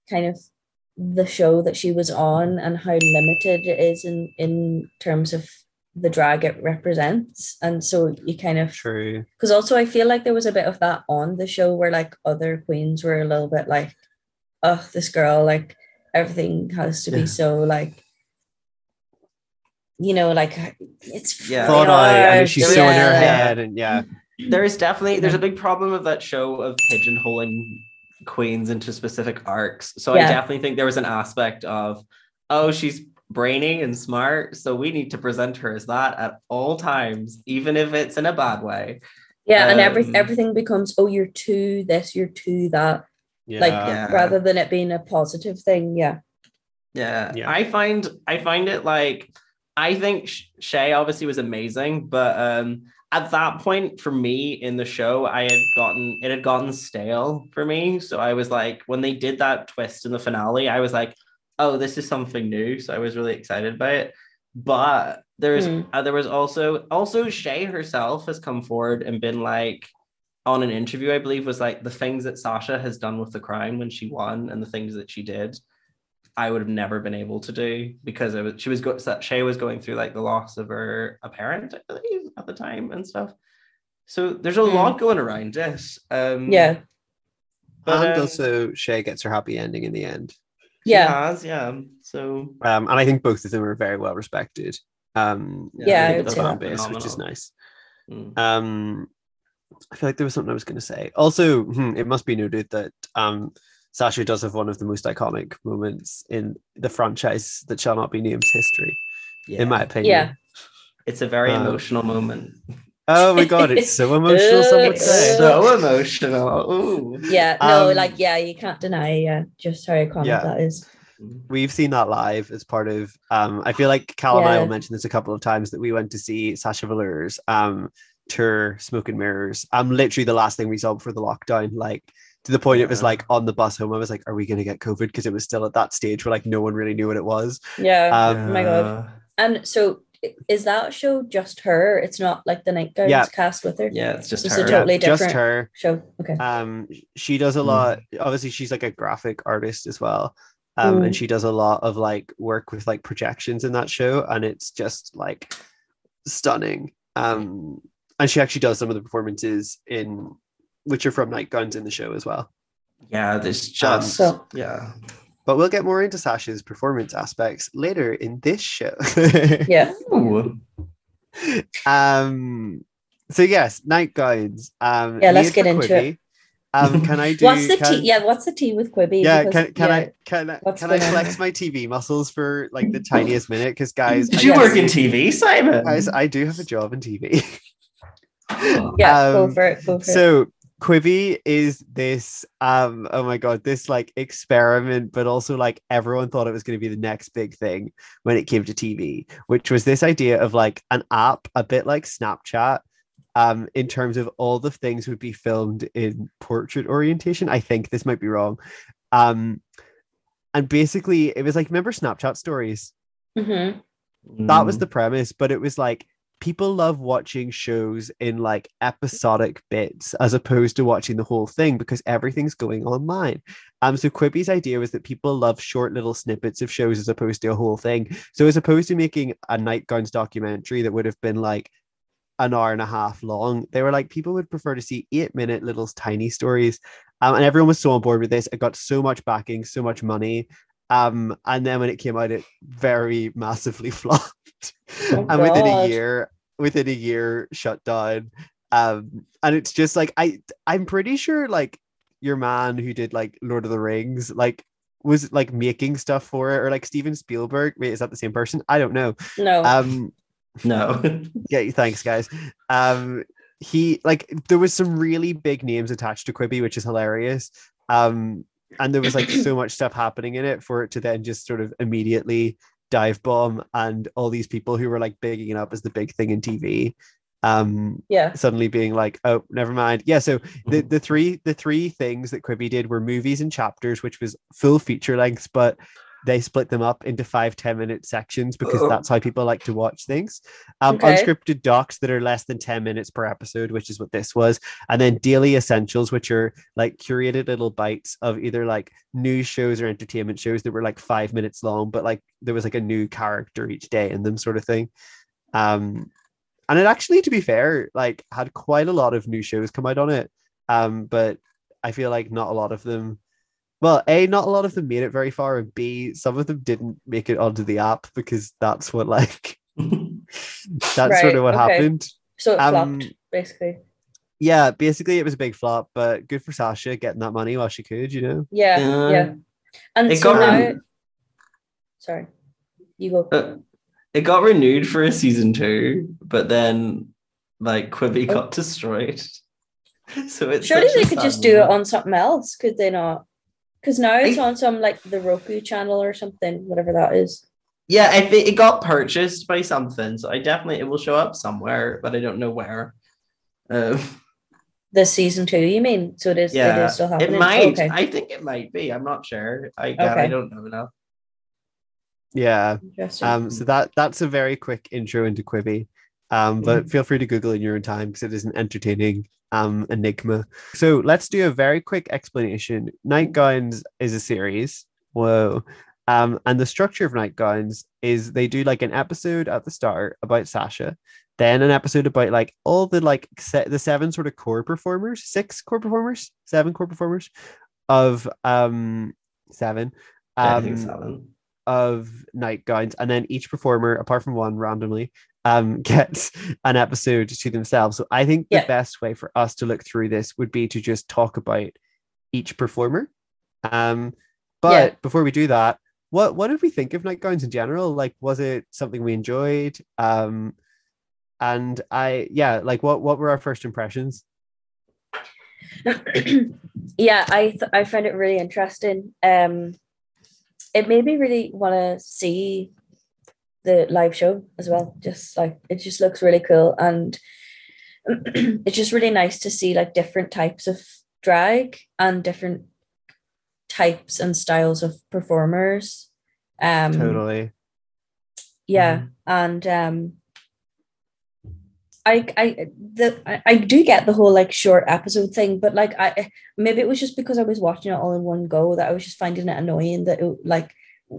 kind of the show that she was on and how limited it is in in terms of the drag it represents? And so you kind of True. because also I feel like there was a bit of that on the show where like other queens were a little bit like, oh, this girl, like everything has to be so like, you know, like it's Yeah. Thought I, and she's so in her head, and yeah, there is definitely there's a big problem of that show of pigeonholing queens into specific arcs so i definitely think there was an aspect of oh she's brainy and smart so we need to present her as that at all times even if it's in a bad way Yeah, and every Um, everything becomes oh, you're too this, you're too that, yeah. like Yeah. rather than it being a positive thing. Yeah, yeah, Yeah. i find i find it like i think shea obviously was amazing but um at that point for me in the show i had gotten it had gotten stale for me. So i was like when they did that twist in the finale i was like oh this is something new. So i was really excited by it. But there's Hmm. uh, there was also also shea herself has come forward and been like on an interview i believe was like the things that sasha has done with the crown when she won and the things that she did I would have never been able to do because it was, she was go, Shea was going through like the loss of her a parent, I believe, at the time and stuff. So there's a Hmm. lot going around this. Um, yeah, but and um, also Shea gets her happy ending in the end. she yeah, has, yeah. So Um, and I think both of them are very well respected. Um, Yeah, I within would the fan base, which is nice. mm. Um, I feel like there was something I was going to say. Also, hmm, it must be noted that um, Sasha does have one of the most iconic moments in the franchise that shall not be named history, yeah. in my opinion. yeah. it's a very Um, emotional moment. Oh my god, it's so emotional. Some would say. So emotional. Ooh. Yeah, no, Um, like yeah, you can't deny yeah, just how iconic Yeah. that is. We've seen that live as part of. Um, I feel like Cal and I will mention this a couple of times that we went to see Sasha Velour's um tour, Smoke and Mirrors. Um, literally the last thing we saw before the lockdown. Like to the point it was like on the bus home. I was like, "Are we going to get COVID?" Because it was still at that stage where like no one really knew what it was. Yeah. Um, Oh my God. And so is that show just her? It's not like the Nightgowns Yeah. cast with her? Yeah, it's just It's her. a totally just different- her. Show. Okay. Um, she does a Mm. lot. Obviously, she's like a graphic artist as well. Um, and Mm. she does a lot of like work with like projections in that show, and it's just like stunning. Um, and she actually does some of the performances in which are from Nightgowns in the show as well. Yeah, there's Um, just So- yeah. But we'll get more into Sasha's performance aspects later in this show. Yeah. Ooh. um, so yes, Nightgowns. Um, Yeah, let's get into Quibi. Um, can I do? what's the can- tea? Yeah, what's the tea with Quibi? yeah Because- can, can yeah. i can, I can i going on? flex my tv muscles for like the tiniest minute because guys Did I, you Yes. work in TV, Simon? guys i do have a job in tv Yeah, Um, go for it. Go for it. So Quibi is this um oh my god this like experiment but also like everyone thought it was going to be the next big thing when it came to TV which was this idea of like an app a bit like Snapchat um in terms of all the things would be filmed in portrait orientation I think this might be wrong um and basically it was like remember Snapchat stories Mhm. that was Mm. the premise but it was like people love watching shows in like episodic bits as opposed to watching the whole thing because everything's going online. Um so quibi's idea was that people love short little snippets of shows as opposed to a whole thing. So as opposed to making a nightgowns documentary that would have been like an hour and a half long they were like people would prefer to see eight minute little tiny stories. Um, and everyone was so on board with this. It got so much backing so much money um, and then when it came out, it very massively flopped. Oh, and within a year, within a year, shut down. Um, and it's just like I, I'm pretty sure like your man who did like Lord of the Rings, like was like making stuff for it, or like Steven Spielberg. Wait, is that the same person? I don't know. No. Um, No. yeah, thanks, guys. Um, he like there was some really big names attached to Quibi, which is hilarious. Um, and there was like so much stuff happening in it for it to then just sort of immediately dive bomb, and all these people who were like bigging it up as the big thing in TV, um, yeah. suddenly being like, oh, never mind. Yeah, so the the three the three things that Quibi did were movies and chapters, which was full feature lengths, but they split them up into five 10 minute sections because Oh. that's how people like to watch things. Um, Okay. Unscripted docs that are less than 10 minutes per episode, which is what this was. And then daily essentials, which are like curated little bites of either like news shows or entertainment shows that were like five minutes long, but like there was like a new character each day in them, sort of thing. Um, and it actually, to be fair, like had quite a lot of new shows come out on it. Um, but I feel like not a lot of them. Well, a not a lot of them made it very far, and b some of them didn't make it onto the app because that's what like that's sort of what okay. happened. So it Um, flopped, basically. Yeah, basically it was a big flop, but good for Sasha getting that money while she could, you know. Yeah. Yeah. And it so got now, re- sorry, you go. Uh, it got renewed for a season two, but then like Quibi Oh. got destroyed. So it's Surely they could just sad do it on something else, could they not? Because now it's I- on some like the Roku channel or something, whatever that is. Yeah, I think it got purchased by something, so I definitely it will show up somewhere, but I don't know where. Um, This season two, you mean? So it is. It yeah, is still it happening. might. Okay. I think it might be. I'm not sure. I again, I don't know enough. Yeah. Interesting. Um, so that that's a very quick intro into Quibi. Um, but feel free to Google in your own time because it is an entertaining um enigma. So let's do a very quick explanation. Night Nightgowns is a series. Whoa. Um, and the structure of Night Nightgowns is they do like an episode at the start about Sasha, then an episode about like all the like se- the seven sort of core performers, six core performers, seven core performers of um seven. Um, seven. of nightgowns and then each performer apart from one randomly um gets an episode to themselves so i think the Yeah. best way for us to look through this would be to just talk about each performer um but Yeah. before we do that what what did we think of nightgowns in general like was it something we enjoyed um and i yeah like what what were our first impressions yeah, I th- I find it really interesting. Um, it made me really want to see the live show as well. Just like it just looks really cool, and it's just really nice to see like different types of drag and different types and styles of performers. Um, totally yeah and um I, I the I, I do get the whole like short episode thing, but like I maybe it was just because I was watching it all in one go that I was just finding it annoying that it like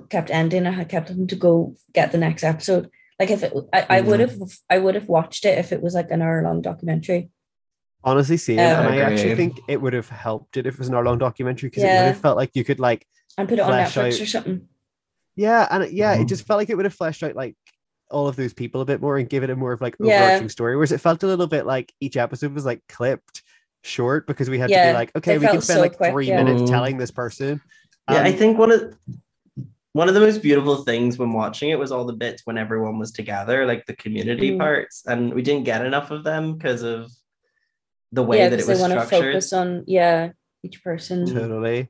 kept ending. I had kept having to go get the next episode. Like if it, I, I would have I would have watched it if it was like an hour long documentary. honestly same Um, and i actually think it would have helped it if it was an hour long documentary because it would have felt like you could like And put it on Flesh Netflix out- or something. Yeah, and it- yeah, Mhm. it just felt like it would have fleshed out like all of those people a bit more and give it a more of like Yeah. overarching story. Whereas it felt a little bit like each episode was like clipped short because we had to be like, okay, they we can spend so like quick, three yeah. minutes Mm. telling this person. Yeah, I Um, think one of one of the most beautiful things when watching it was all the bits when everyone was together, like the community Mm. parts, and we didn't get enough of them because of the way yeah, that it because they was want to structured. focus on yeah each person. totally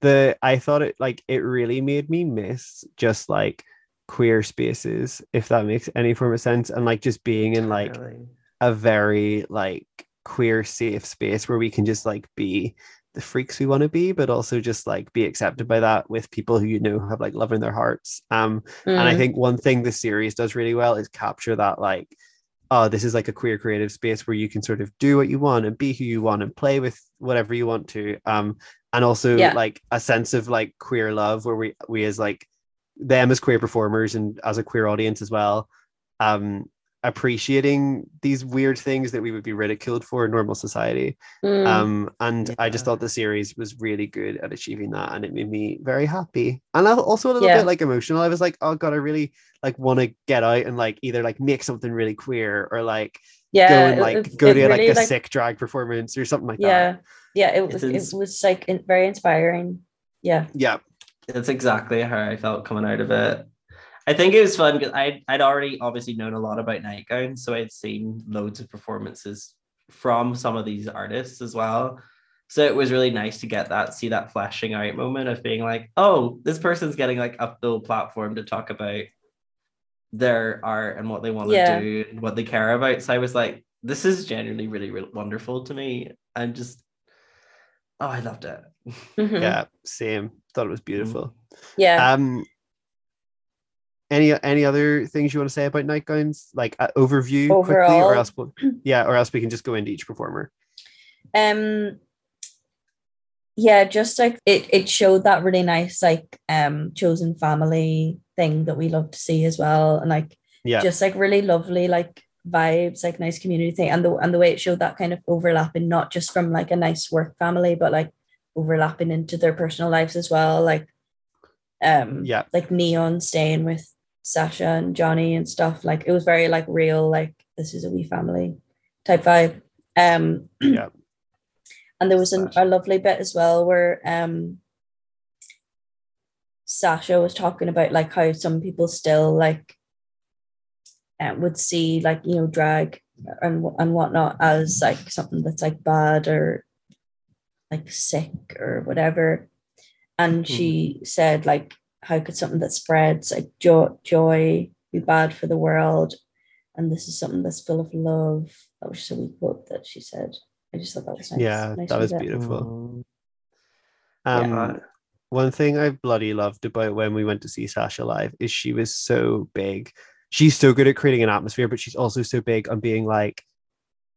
the i thought it like it really made me miss just like queer spaces if that makes any form of sense and like just being in like Really. a very like queer safe space where we can just like be the freaks we want to be but also just like be accepted by that with people who you know have like love in their hearts um and i Mm. think one thing the series does really well is capture that like oh this is like a queer creative space where you can sort of do what you want and be who you want and play with whatever you want to um and also Yeah. like a sense of like queer love where we we as like them as queer performers and as a queer audience as well um appreciating these weird things that we would be ridiculed for in normal society Mm. um and i just thought the series was really good at achieving that and it made me very happy and I- also a little Yeah. bit like emotional i was like oh god i really like want to get out and like either like make something really queer or like yeah, go and like it- go it to really, like a like, sick drag performance or something like that yeah, yeah. It was ins- it was like in- very inspiring. Yeah, yeah That's exactly how I felt coming out of it. I think it was fun because I'd, I'd already obviously known a lot about nightgowns, so I'd seen loads of performances from some of these artists as well. So it was really nice to get that, see that flashing out moment of being like, oh, this person's getting like a full platform to talk about their art and what they want to Yeah. do and what they care about. So I was like, this is genuinely really, really wonderful to me. And just, oh, I loved it. Mhm. yeah same thought it was beautiful yeah. um any any other things you want to say about nightgowns like uh, overview quickly or else we'll, yeah or else we can just go into each performer. Um yeah just like it it showed that really nice like um chosen family thing that we love to see as well and like yeah. just like really lovely like vibes like nice community thing and the and the way it showed that kind of overlapping not just from like a nice work family but like overlapping into their personal lives as well like um Yeah. like neon staying with sasha and johnny and stuff. Like it was very like real like this is a wee family type vibe. Um yeah. And there was an, a lovely bit as well where um Sasha was talking about like how some people still like uh, would see like you know drag and and whatnot as like something that's like bad or like sick or whatever. And she said like how could something that spreads like joy joy be bad for the world and this is something that's full of love that was just a wee quote that she said I just thought that was nice. yeah nice that was bit. beautiful Mm, um yeah. one thing i bloody loved about when we went to see sasha live is she was so big she's so good at creating an atmosphere but she's also so big on being like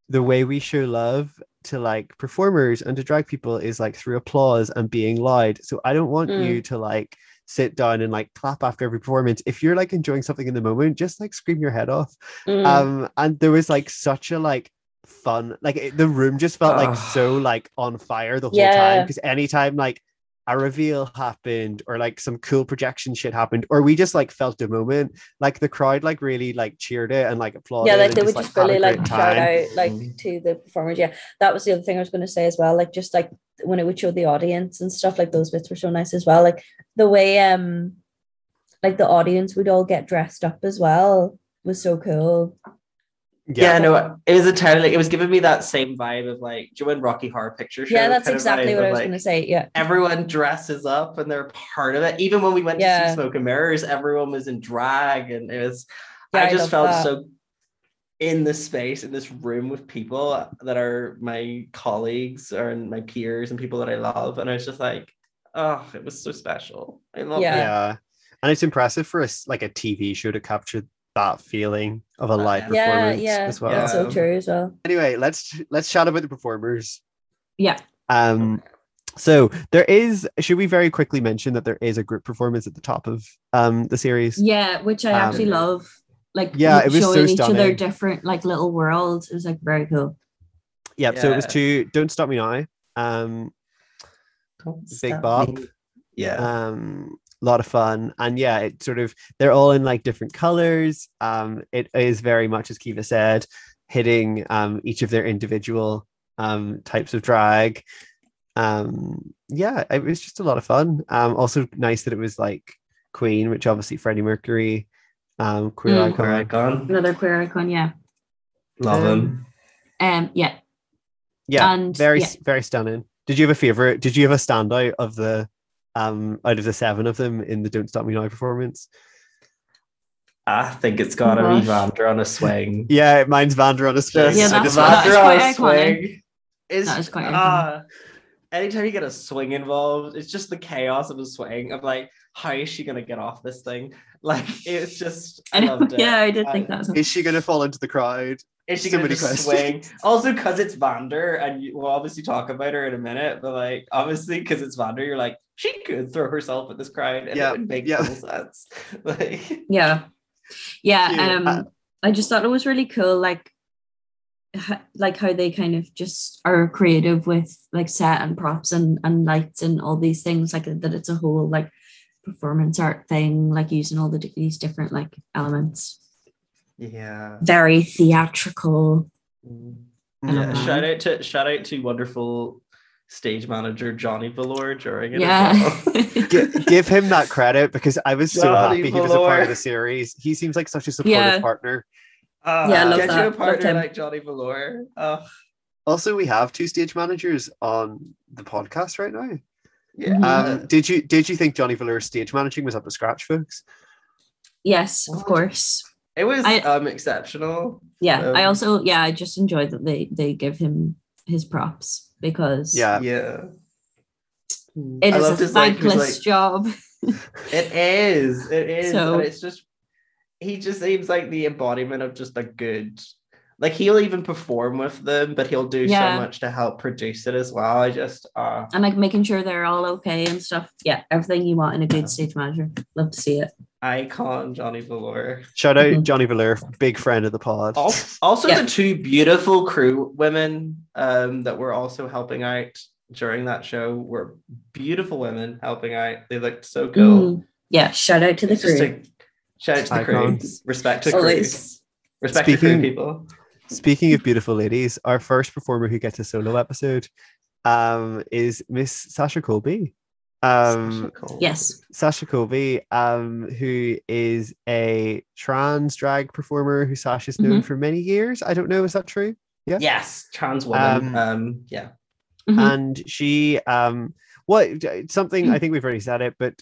the way we show love to like performers and to drag people is like through applause and being loud so i don't want Mm. you to like sit down and like clap after every performance if you're like enjoying something in the moment just like scream your head off Mm. um and there was like such a like fun like it, the room just felt like so like on fire the whole time Yeah. because anytime like a reveal happened or like some cool projection shit happened or we just like felt a moment like the crowd like really like cheered it and like applauded yeah, like and they would just had a really like great shout out like Mm. to the performers. Yeah, that was the other thing I was going to say as well. Like just like when it would show the audience and stuff, like those bits were so nice as well. Like the way um like the audience would all get dressed up as well was so cool. Yeah, no, it was a entirely. It was giving me that same vibe of like, do you know when Rocky Horror Picture Show? yeah, that's exactly vibe what I was like, going to say. Yeah, Everyone dresses up and they're part of it. Even when we went to see Smoke and Mirrors, everyone was in drag, and it was. Yeah, I I just love felt that. so in this space in this room with people that are my colleagues or my peers and people that I love, and I was just like, oh, it was so special. I love Yeah. it. yeah and it's impressive for us like a tv show to capture that feeling of a Uh, live yeah, performance yeah. as well That's so true as well. anyway let's let's chat about the performers Yeah. um so there is should we very quickly mention that there is a group performance at the top of um the series Yeah, which I actually Um, love. Like yeah, it was so showing each of their different like little worlds. It was like very cool. yeah, so it was Yeah. to don't stop me now um Don't Big stop Bop. me. Yeah. um a lot of fun and yeah it sort of they're all in like different colors um it is very much as kiva said hitting um each of their individual um types of drag um yeah it was just a lot of fun um also nice that it was like queen which obviously freddie mercury um queer Mm. icon Queer icon. Another queer icon, yeah. Love him. Um, yeah. Yeah, And, very yeah. very stunning. Did you have a favorite? Did you have a standout of the um out of the seven of them in the Don't Stop Me Now performance? I think it's gotta Gosh. be Vander on a swing. Yeah, mine's Vander on a swing. Yeah, I that's just what- want- that is Vander on a quite iconic. swing. Is That is quite ah, anytime you get a swing involved, it's just the chaos of a swing. I'm like, how is she gonna get off this thing? Like it's just I I know, loved it. yeah, I did think I- that. Was Is she gonna fall into the crowd? Is she So gonna many just swing? Also, because it's Vander, and you, we'll obviously talk about her in a minute, but like obviously because it's Vander, you're like she could throw herself at this crowd, and Yeah, it would make yeah. total sense. Like, yeah yeah Cute. um Uh, i just thought it was really cool like h- like how they kind of just are creative with like set and props and and lights and all these things like that it's a whole like performance art thing like using all the these different like elements yeah. very theatrical I love Yeah, shout out to shout out to wonderful stage manager Johnny Velour during it. yeah well. Give him that credit because I was so Johnny happy he was a part of the series. He seems like such a supportive Yeah. partner. Ah, Yeah, I love get that. you a partner like Johnny Velour. Oh, Also, we have two stage managers on the podcast right now. yeah. Mhm. Um, did you did you think Johnny Velour's stage managing was up to scratch, folks? yes of course it was I- um exceptional. yeah i Um, also yeah i just enjoyed that they they give him his props because Yeah. Yeah. it I is a his, like, he was thankless like- job It is. It is. So- and it's just he just seems like the embodiment of just a good like he'll even perform with them, but he'll do Yeah. so much to help produce it as well. I just uh and like making sure they're all okay and stuff. Yeah, everything you want in a good stage manager. Love to see it. Icon Johnny Velour. Shout out Mhm. Johnny Velour, big friend of the pod. Also, also Yeah. the two beautiful crew women um, that were also helping out during that show were beautiful women helping out. They looked so cool. Mm. Yeah, shout out to the It's crew. a- shout out to the crew. Respect to Always. crews. Respect to crew people. Speaking of beautiful ladies, our first performer who gets a solo episode um, is Miss Sasha Colby. Um, Sasha Yes. Sasha Colby, um, who is a trans drag performer who Sasha's known Mhm. for many years. I don't know, is that true? Yeah. Yes, trans woman. Um, Um, yeah. Mhm. and she um what something i think we've already said it but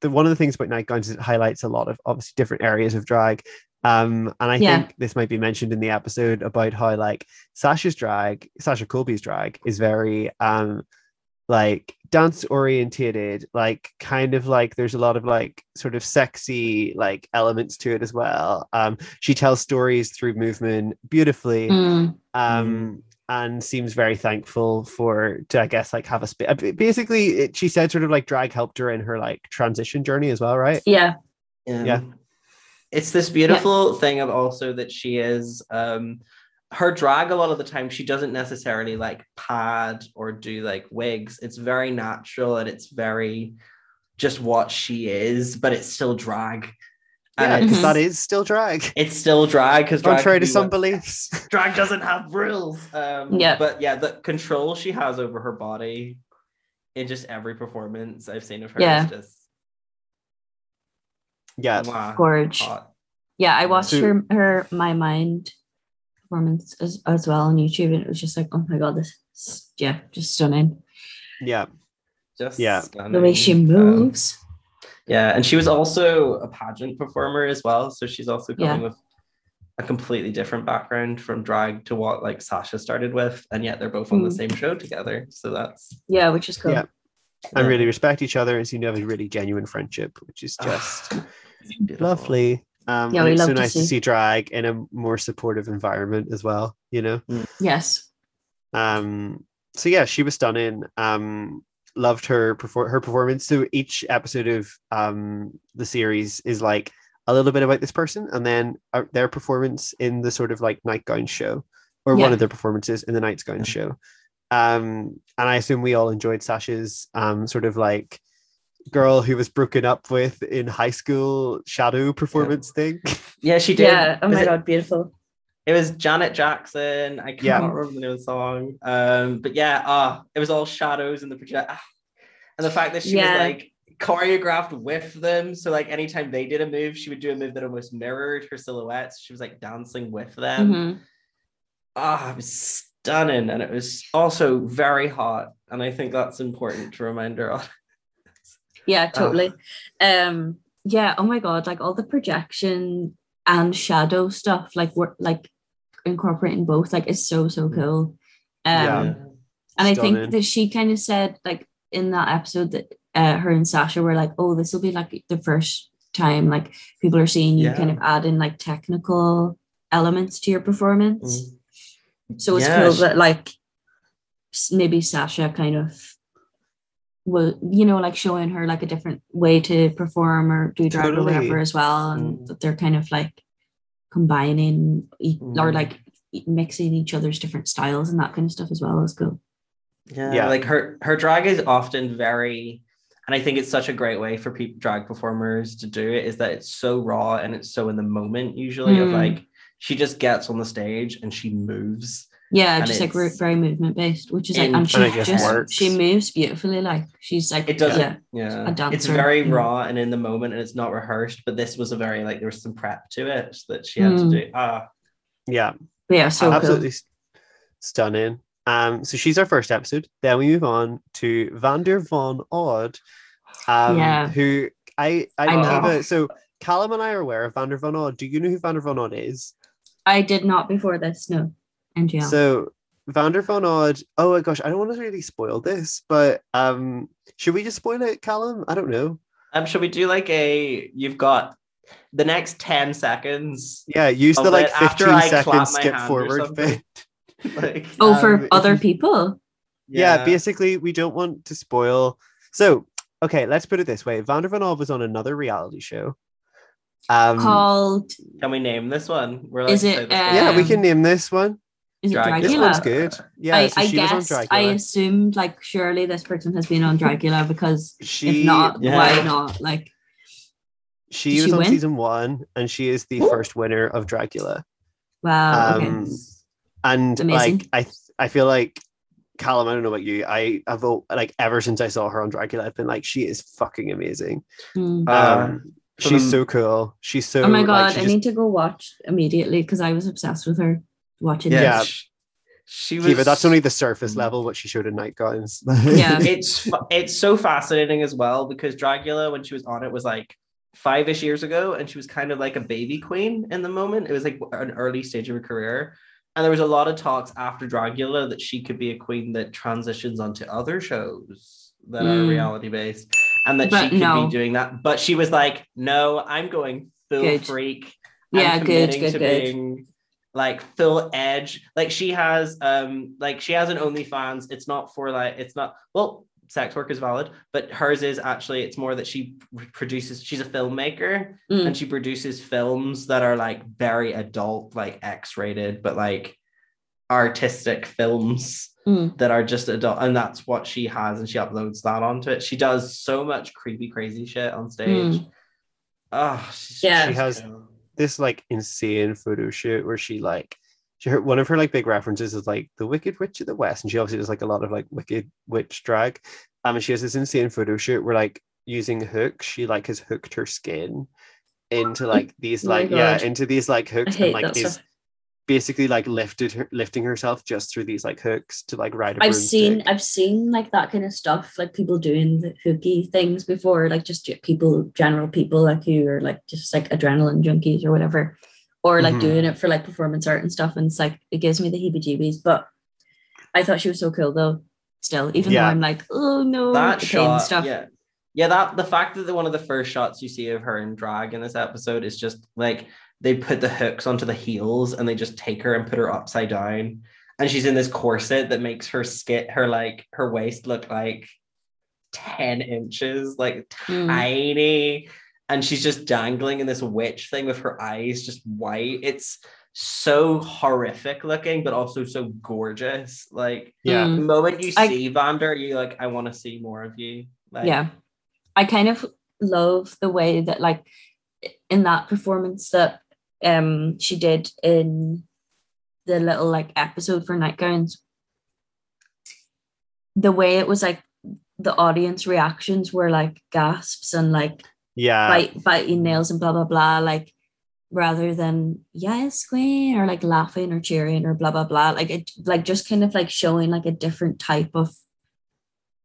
the one of the things about nightgowns is it highlights a lot of obviously different areas of drag um and i Yeah. think this might be mentioned in the episode about how like sasha's drag sasha colby's drag is very um like dance orientated like kind of like there's a lot of like sort of sexy like elements to it as well um she tells stories through movement beautifully Mm. um and seems very thankful for to i guess like have a space basically it, she said sort of like drag helped her in her like transition journey as well right Yeah. Yeah. It's this beautiful thing of also that she is um her drag a lot of the time she doesn't necessarily like pad or do like wigs. It's very natural and it's very just what she is, but it's still drag. yeah And because that is still drag it's still drag because contrary to be some what- beliefs drag doesn't have rules. Um, Yeah. But yeah, the control she has over her body in just every performance I've seen of her Yeah. is just yeah mwah, Gorge. hot. Yeah, I watched So- her her My Mind performance as, as well on YouTube and it was just like, oh my god, this is, yeah, just stunning. yeah Just Yeah. The way she stunning. Um, moves. yeah, and she was also a pageant performer as well. So she's also Yeah. coming with a completely different background from drag to what like Sasha started with, and yet they're both on the Mm. same show together. So that's yeah, which is cool. Yeah. and Yeah. really respect each other and seem to have a really genuine friendship which is just lovely um Yeah, we it's so to nice to see. see drag in a more supportive environment as well you know? Yes. um so yeah she was stunning. Um loved her perfor- her performance so each episode of um the series is like a little bit about this person and then uh, their performance in the sort of like nightgown show or one of their performances in the nightgown show. Um and i assume we all enjoyed sasha's um sort of like girl who was broken up with in high school shadow performance thing Yeah, she did. Yeah. Oh Was my it- god, beautiful. It was Janet Jackson. I can't Yeah. remember the name of the song. Um, but yeah, ah, it was all shadows in the project. ah. And the fact that she Yeah. was like choreographed with them. So like anytime they did a move, she would do a move that almost mirrored her silhouettes. She was like dancing with them. Mhm. Ah, it was stunning and it was also very hot. And I think that's important to remind her of. Yeah, totally. Um, yeah, oh my god, like all the projection and shadow stuff, like we're like incorporating both, like it's so so cool. Um Yeah. and I Stunning. think that she kind of said like in that episode that uh, her and Sasha were like, oh, this will be like the first time like people are seeing you Yeah. kind of add in like technical elements to your performance. So it's Mm. Yeah, cool she- that like maybe Sasha kind of will, you know, like showing her like a different way to perform or do drag or whatever as well, and Mm. that they're kind of like combining e- or Mm. like mixing each other's different styles and that kind of stuff as well is cool. Yeah, Yeah. like her her drag is often very and I think it's such a great way for people drag performers to do it is that it's so raw and it's so in the moment usually of Mm. like she just gets on the stage and she moves. Yeah, And just like we're very movement based, which is like, and she just just works. she moves beautifully. Like she's like, It doesn't yeah, yeah. a It's very you raw and in the moment and it's not rehearsed, but this was a very like there was some prep to it that she had to Mm. do. Ah, Yeah, But yeah, so absolutely cool. s- stunning. Um, so she's our first episode. Then we move on to Vander von Odd, um, Yeah. who I I, I have know. a- so Callum and I are aware of Vander von Odd. Do you know who Vander von Odd is? I did not before this. No, NGL. So Vander von Odd. Oh my gosh, I don't want to really spoil this, but um, should we just spoil it, Callum? I don't know. um, should we do like a you've got the next 10 seconds Yeah, use the like it after 15 I clap second my skip forward something. bit. like oh, um, for if other people. yeah. basically we don't want to spoil so okay let's put it this way vander von Odd was on another reality show um Called Can we name this one? We're Is it, say this uh, yeah we um, can name this one is it Dragula? this one's good yeah I, so I she was on guessed. I assumed like surely this person has been on Dragula because she if not, yeah. why not? Like she Did was she on win? season one and she is the Ooh. first winner of Dragula. wow. okay. Um, and Amazing. like i th- i feel like Callum, I don't know about you. I have like ever since I saw her on Dragula, I've been like, she is fucking amazing. Uh, Um, she's so cool. She's so. oh my god, she I just- need to go watch immediately because I was obsessed with her watching yeah, Yeah. this. She was Kiva, that's only the surface level what she showed in nightgowns. Yeah. it's it's so fascinating as well because Dragula when she was on it was like five-ish years ago and she was kind of like a baby queen in the moment. It was like an early stage of her career. And there was a lot of talks after Dragula that she could be a queen that transitions onto other shows that are Mm. reality based and that But she could no. be doing that. But she was like, no, I'm going full Good. freak. I'm Yeah, good, good, to good. being like full edge. Like she has um like she has an OnlyFans. It's not for like it's not well sex work is valid, but hers is actually it's more that she produces she's a filmmaker Mm. and she produces films that are like very adult, like X-rated, but like artistic films Mm. that are just adult and that's what she has and she uploads that onto it. She does so much creepy crazy shit on stage. Mm. Oh, she's Yeah. She has- this like insane photo shoot where she like she her, one of her like big references is like the Wicked Witch of the West, and she obviously does like a lot of like Wicked Witch drag. Um, and she has this insane photo shoot where like using hooks, she like has hooked her skin into like these Oh like yeah into these like hooks and like these. stuff. Basically like lifted her lifting herself just through these like hooks to like ride a I've seen broomstick. I've seen like that kind of stuff, like people doing the hooky things before, like just people, general people like who are like just like adrenaline junkies or whatever, or like Mhm. doing it for like performance art and stuff. And it's like it gives me the heebie-jeebies. But I thought she was so cool though. Still, even Yeah. though I'm like, oh no, that the shot, stuff. yeah, yeah. That the fact that the, one of the first shots you see of her in drag in this episode is just like they put the hooks onto the heels and they just take her and put her upside down, and she's in this corset that makes her skit her like her waist look like ten inches, like Mm. tiny, and she's just dangling in this witch thing with her eyes just white. It's so horrific looking, but also so gorgeous. Like yeah. Mm. the moment you I- see Vander, you like, I want to see more of you. Like, yeah i kind of love the way that like in that performance that um she did in the little like episode for nightgowns the way it was like the audience reactions were like gasps and like yeah. bite biting nails and blah blah blah like rather than yes queen or like laughing or cheering or blah blah blah. Like it like just kind of like showing like a different type of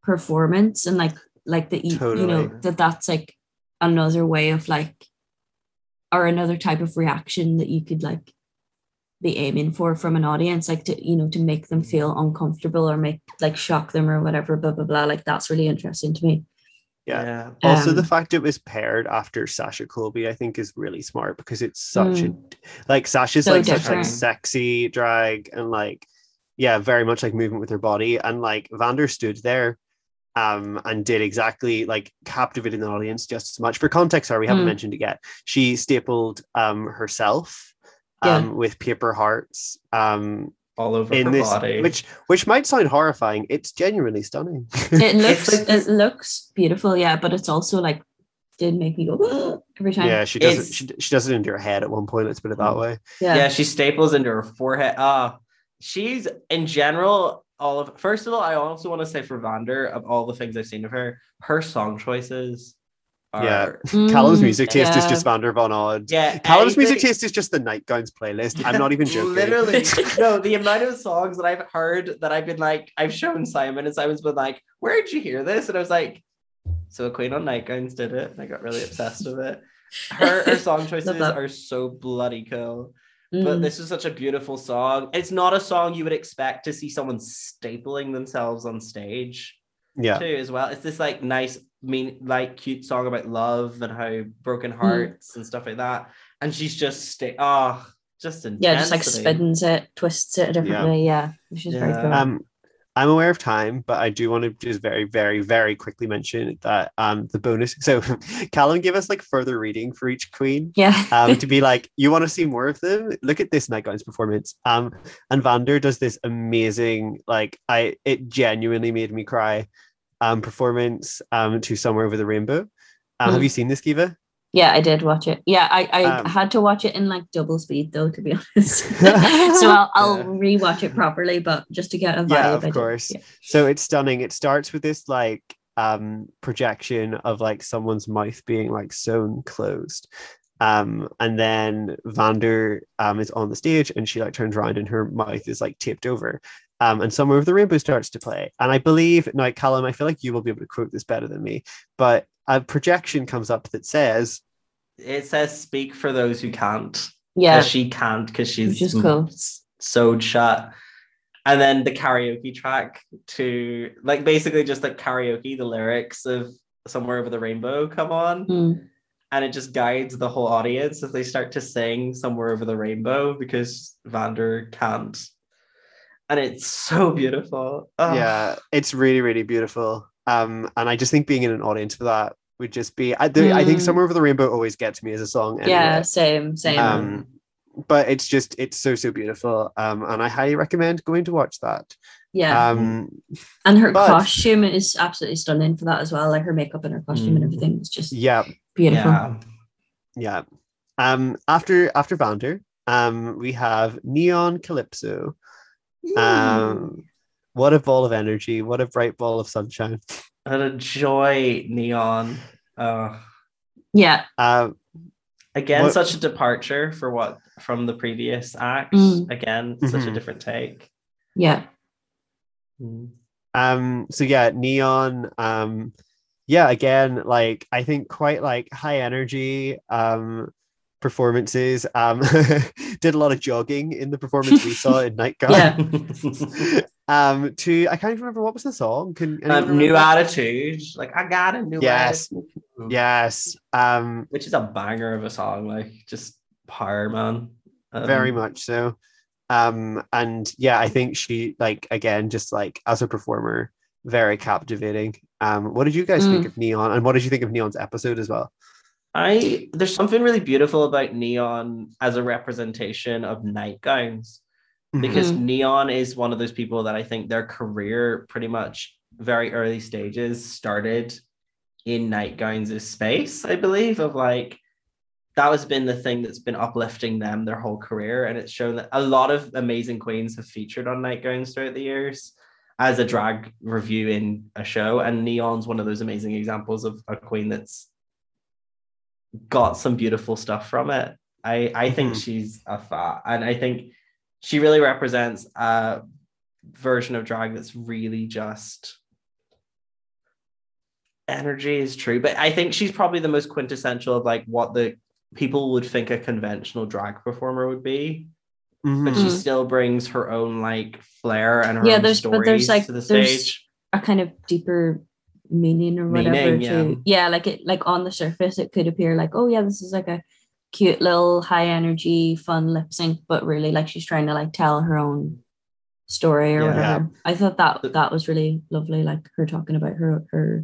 performance and like like the you know that that's like another way of like or another type of reaction that you could like be aiming for from an audience like to you know to make them feel uncomfortable or make like shock them or whatever blah blah blah like that's really interesting to me Yeah. Also, the Um, fact it was paired after Sasha Colby, I think, is really smart because it's such a like Sasha's Mm. So like such like sexy drag and like yeah, very much like movement with her body. And like Vander stood there um and did exactly like captivating the audience just as much. For context, sorry, we haven't Mm. mentioned it yet. She stapled um herself Yeah. um with paper hearts um all over in her this body. which which might sound horrifying. It's genuinely stunning. it looks it looks beautiful yeah but it's also like did make me go every time yeah, she does it she, she does it into her head at one point, let's put it that Mm. way. yeah, yeah. she staples into her forehead. Ah, she's in general. All of first of all, I also want to say for Vander, of all the things I've seen of her, her song choices are Yeah. Mm, Callum's music taste is just Vander Von Odd. yeah. Callum's music taste is just the nightgowns playlist. I'm not even joking. Literally, no. The amount of songs that I've heard that I've been like, I've shown Simon, and Simon's been like, "Where did you hear this?" And I was like, "So a Queen on Nightgowns did it." And I got really obsessed with it. Her, her song choices that. are so bloody cool. But Mm. this is such a beautiful song. It's not a song you would expect to see someone stapling themselves on stage Yeah. too, as well. It's this like nice, mean, like cute song about love and how broken Mm. hearts and stuff like that. And she's just sta- oh, just intensity. yeah just like spins it twists it a different Yeah. way yeah which is very cool Um, I'm aware of time, but I do want to just very, very, very quickly mention that um the bonus. So Callum gave us like further reading for each queen. yeah Um, to be like, you want to see more of them? Look at this Nightgowns performance. Um, and Vander does this amazing, like, I it genuinely made me cry. Um, performance um to Somewhere Over the Rainbow. Um, have Mm. you seen this, Kiva? Yeah i did watch it yeah i i Um, had to watch it in like double speed though to be honest so i'll, I'll Yeah. rewatch it properly but just to get a vibe Yeah, of course. yeah. So it's stunning. It starts with this like um projection of like someone's mouth being like sewn closed. Um and then Vander um is on the stage and she like turns around and her mouth is like taped over. Um and somewhere over the rainbow starts to play. And I believe now Callum, I feel like you will be able to quote this better than me, but a projection comes up that says It says speak for those who can't. Yeah. she can't because she's Which is cool. sewed shut. And then the karaoke track to like basically just like karaoke, the lyrics of Somewhere Over the Rainbow come on. Mm. and it just guides the whole audience as they start to sing somewhere over the rainbow because Vander can't. And it's so beautiful. Oh, yeah it's really really beautiful um and i just think being in an audience for that would just be i, the, I think Mm. somewhere over the rainbow always gets me as a song anyway. yeah same same. Um but it's just it's so so beautiful. Um and i highly recommend going to watch that. Yeah. Um and her but- costume is absolutely stunning for that as well like her makeup and her costume and Mm. everything is just yeah. beautiful. Yeah. yeah. Um after after Vander, um we have neon calypso. Um what a ball of energy what a bright ball of sunshine And a joy neon. Oh. yeah um Again, What- such a departure for what from the previous act. Mm. Again, such a Mhm. different take. yeah Mm. Um, so yeah, neon. Um, yeah, again, like I think quite like high energy um performances. Um, did a lot of jogging in the performance we saw in Nightgown. Yeah. Um, to I can't even remember what was the song. Can Um, new remember? attitude. Like I got a new Yes. attitude. Yes. Um, Which is a banger of a song. Like just power, man. Um, very much so. Um, and yeah, I think she like again, just like as a performer, very captivating. Um, what did you guys think Mm. of Neon, and what did you think of Neon's episode as well? I there's something really beautiful about neon as a representation of nightgowns because neon is one of those people that I think their career pretty much very early stages started in nightgowns' space, I believe, of like that has been the thing that's been uplifting them their whole career. And it's shown that a lot of amazing queens have featured on nightgowns throughout the years as a drag review in a show. And Neon's one of those amazing examples of a queen that's got some beautiful stuff from it. I I think Mhm. she's a fat, and I think she really represents a version of drag that's really just energy is true, but I think she's probably the most quintessential of like what the people would think a conventional drag performer would be. Mhm. But she Mm. still brings her own like flair and her Yeah, own there's- but stories there's, like, to the there's- stage. a kind of deeper meaning or whatever Meaning, to yeah like it like on the surface it could appear like oh yeah this is like a cute little high energy fun lip sync but really like she's trying to like tell her own story or Yeah. whatever i thought that that was really lovely like her talking about her her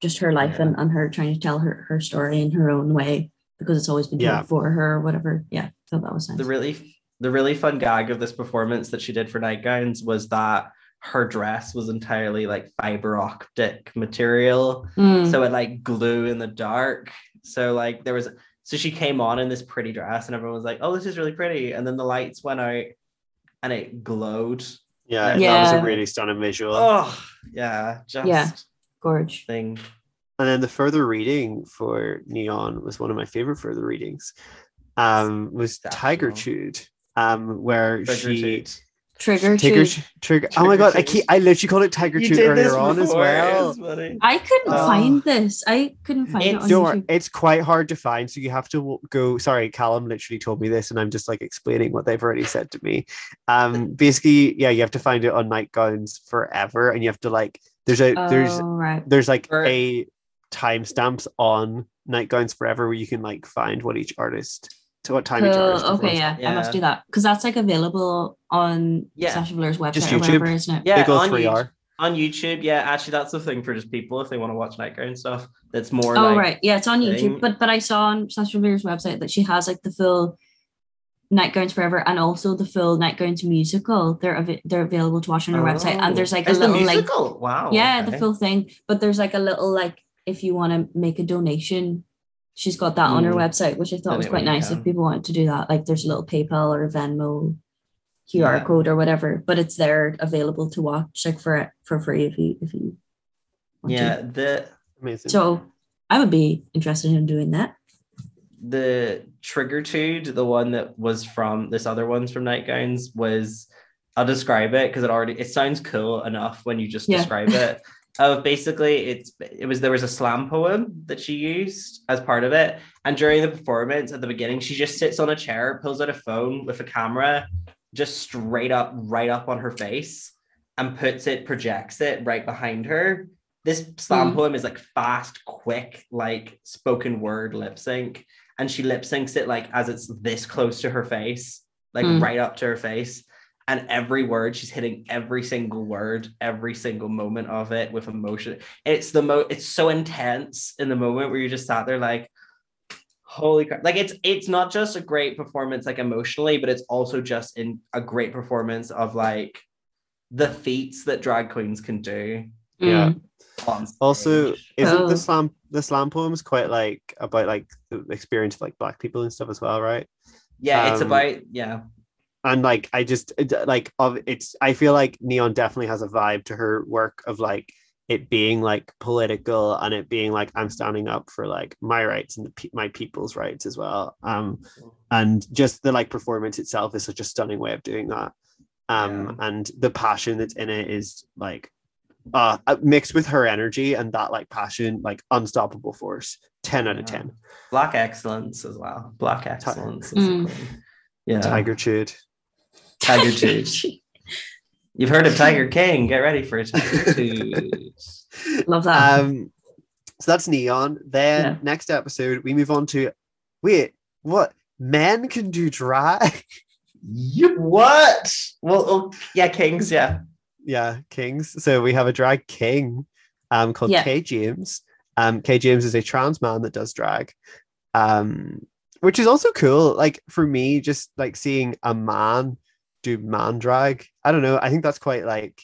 just her life Yeah. and, and her trying to tell her her story in her own way because it's always been told Yeah. for her or whatever yeah I thought that was nice the really the really fun gag of this performance that she did for nightgowns was that her dress was entirely like fiber optic material Mm. so it like glue in the dark so like there was so she came on in this pretty dress and everyone was like oh this is really pretty and then the lights went out and it glowed Yeah, that was a really stunning visual. oh yeah just Yeah. gorge thing And then the further reading for Neon was one of my favorite further readings. Um, was Tiger Chewed, um, where Trigger she toot. Trigger Tiger to Trigger. Oh my Trigger god, I keep I literally called it Tiger You Chewed did this earlier on as well. I couldn't Oh. find this. I couldn't find it It's- on Don't worry, YouTube. it's quite hard to find, so you have to go. Sorry, Callum literally told me this, and I'm just like explaining what they've already said to me. Um, basically, yeah, you have to find it on Nightgowns Forever, and you have to like. There's a there's oh, right. there's like Or- a timestamps on Nightgowns Forever where you can like find what each artist to what time each Cool. artist. Okay, performs. yeah, I must do that because that's like available on Yeah. Sasha Velour's website Just or whatever, YouTube. isn't it? yeah They go on three YouTube- on YouTube, yeah, actually, that's the thing for just people if they want to watch nightgown stuff. That's more Oh like right, yeah, it's on thing. YouTube. But but I saw on Sasha Velour's website that she has like the full Nightgowns Forever and also the full Nightgowns musical. They're av- they're available to watch on her website, and there's like a oh. It's the little like musical. wow. yeah, the full thing. But there's like a little like if you want to make a donation, she's got that on her Mm. website, which I thought was quite nice can. if people wanted to do that. Like there's a little PayPal or Venmo QR Yeah. code or whatever, but it's there available to watch like for for free if you if you want Yeah, to. the Amazing. So I would be interested in doing that. the trigger tude, the one that was from this other one's from nightgowns, was I'll describe it because it already it sounds cool enough when you just Yeah. describe it. Of basically, it's it was there was a slam poem that she used as part of it, and during the performance at the beginning, she just sits on a chair, pulls out a phone with a camera, just straight up, right up on her face, and puts it, projects it right behind her. This slam Mm. poem is like fast, quick, like spoken word lip sync, and she lip syncs it like as it's this close to her face, like Mm. right up to her face. And every word, she's hitting every single word, every single moment of it with emotion. It's the mo it's so intense in the moment where you just sat there like, holy crap. Like it's it's not just a great performance like emotionally, but it's also just in a great performance of like the feats that drag queens can do. Yeah. Mm. Also, isn't Oh. the slam the slam poems quite like about like the experience of like black people and stuff as well, right? yeah, it's um, about yeah. And like i just like of it's i feel like neon definitely has a vibe to her work of like it being like political and it being like i'm standing up for like my rights and the pe- my people's rights as well um and just the like performance itself is such a stunning way of doing that um and the passion that's in it is like uh mixed with her energy and that like passion like unstoppable force 10 out of 10 Black excellence as well. Black excellence. is Mm. Yeah. tiger chewed Tiger Tooth. You've heard of Tiger King. Get ready for a Tiger Tooth. Love that. Um, so that's neon. Then Yeah. next episode, we move on to wait, what? Men can do drag? you what? Well, oh, yeah, Kings, yeah. yeah, kings. So we have a drag king um called Yeah. Kay James. Um, Kay James is a trans man that does drag. Um, which is also cool. Like for me, just like seeing a man do man drag. I don't know. I think that's quite like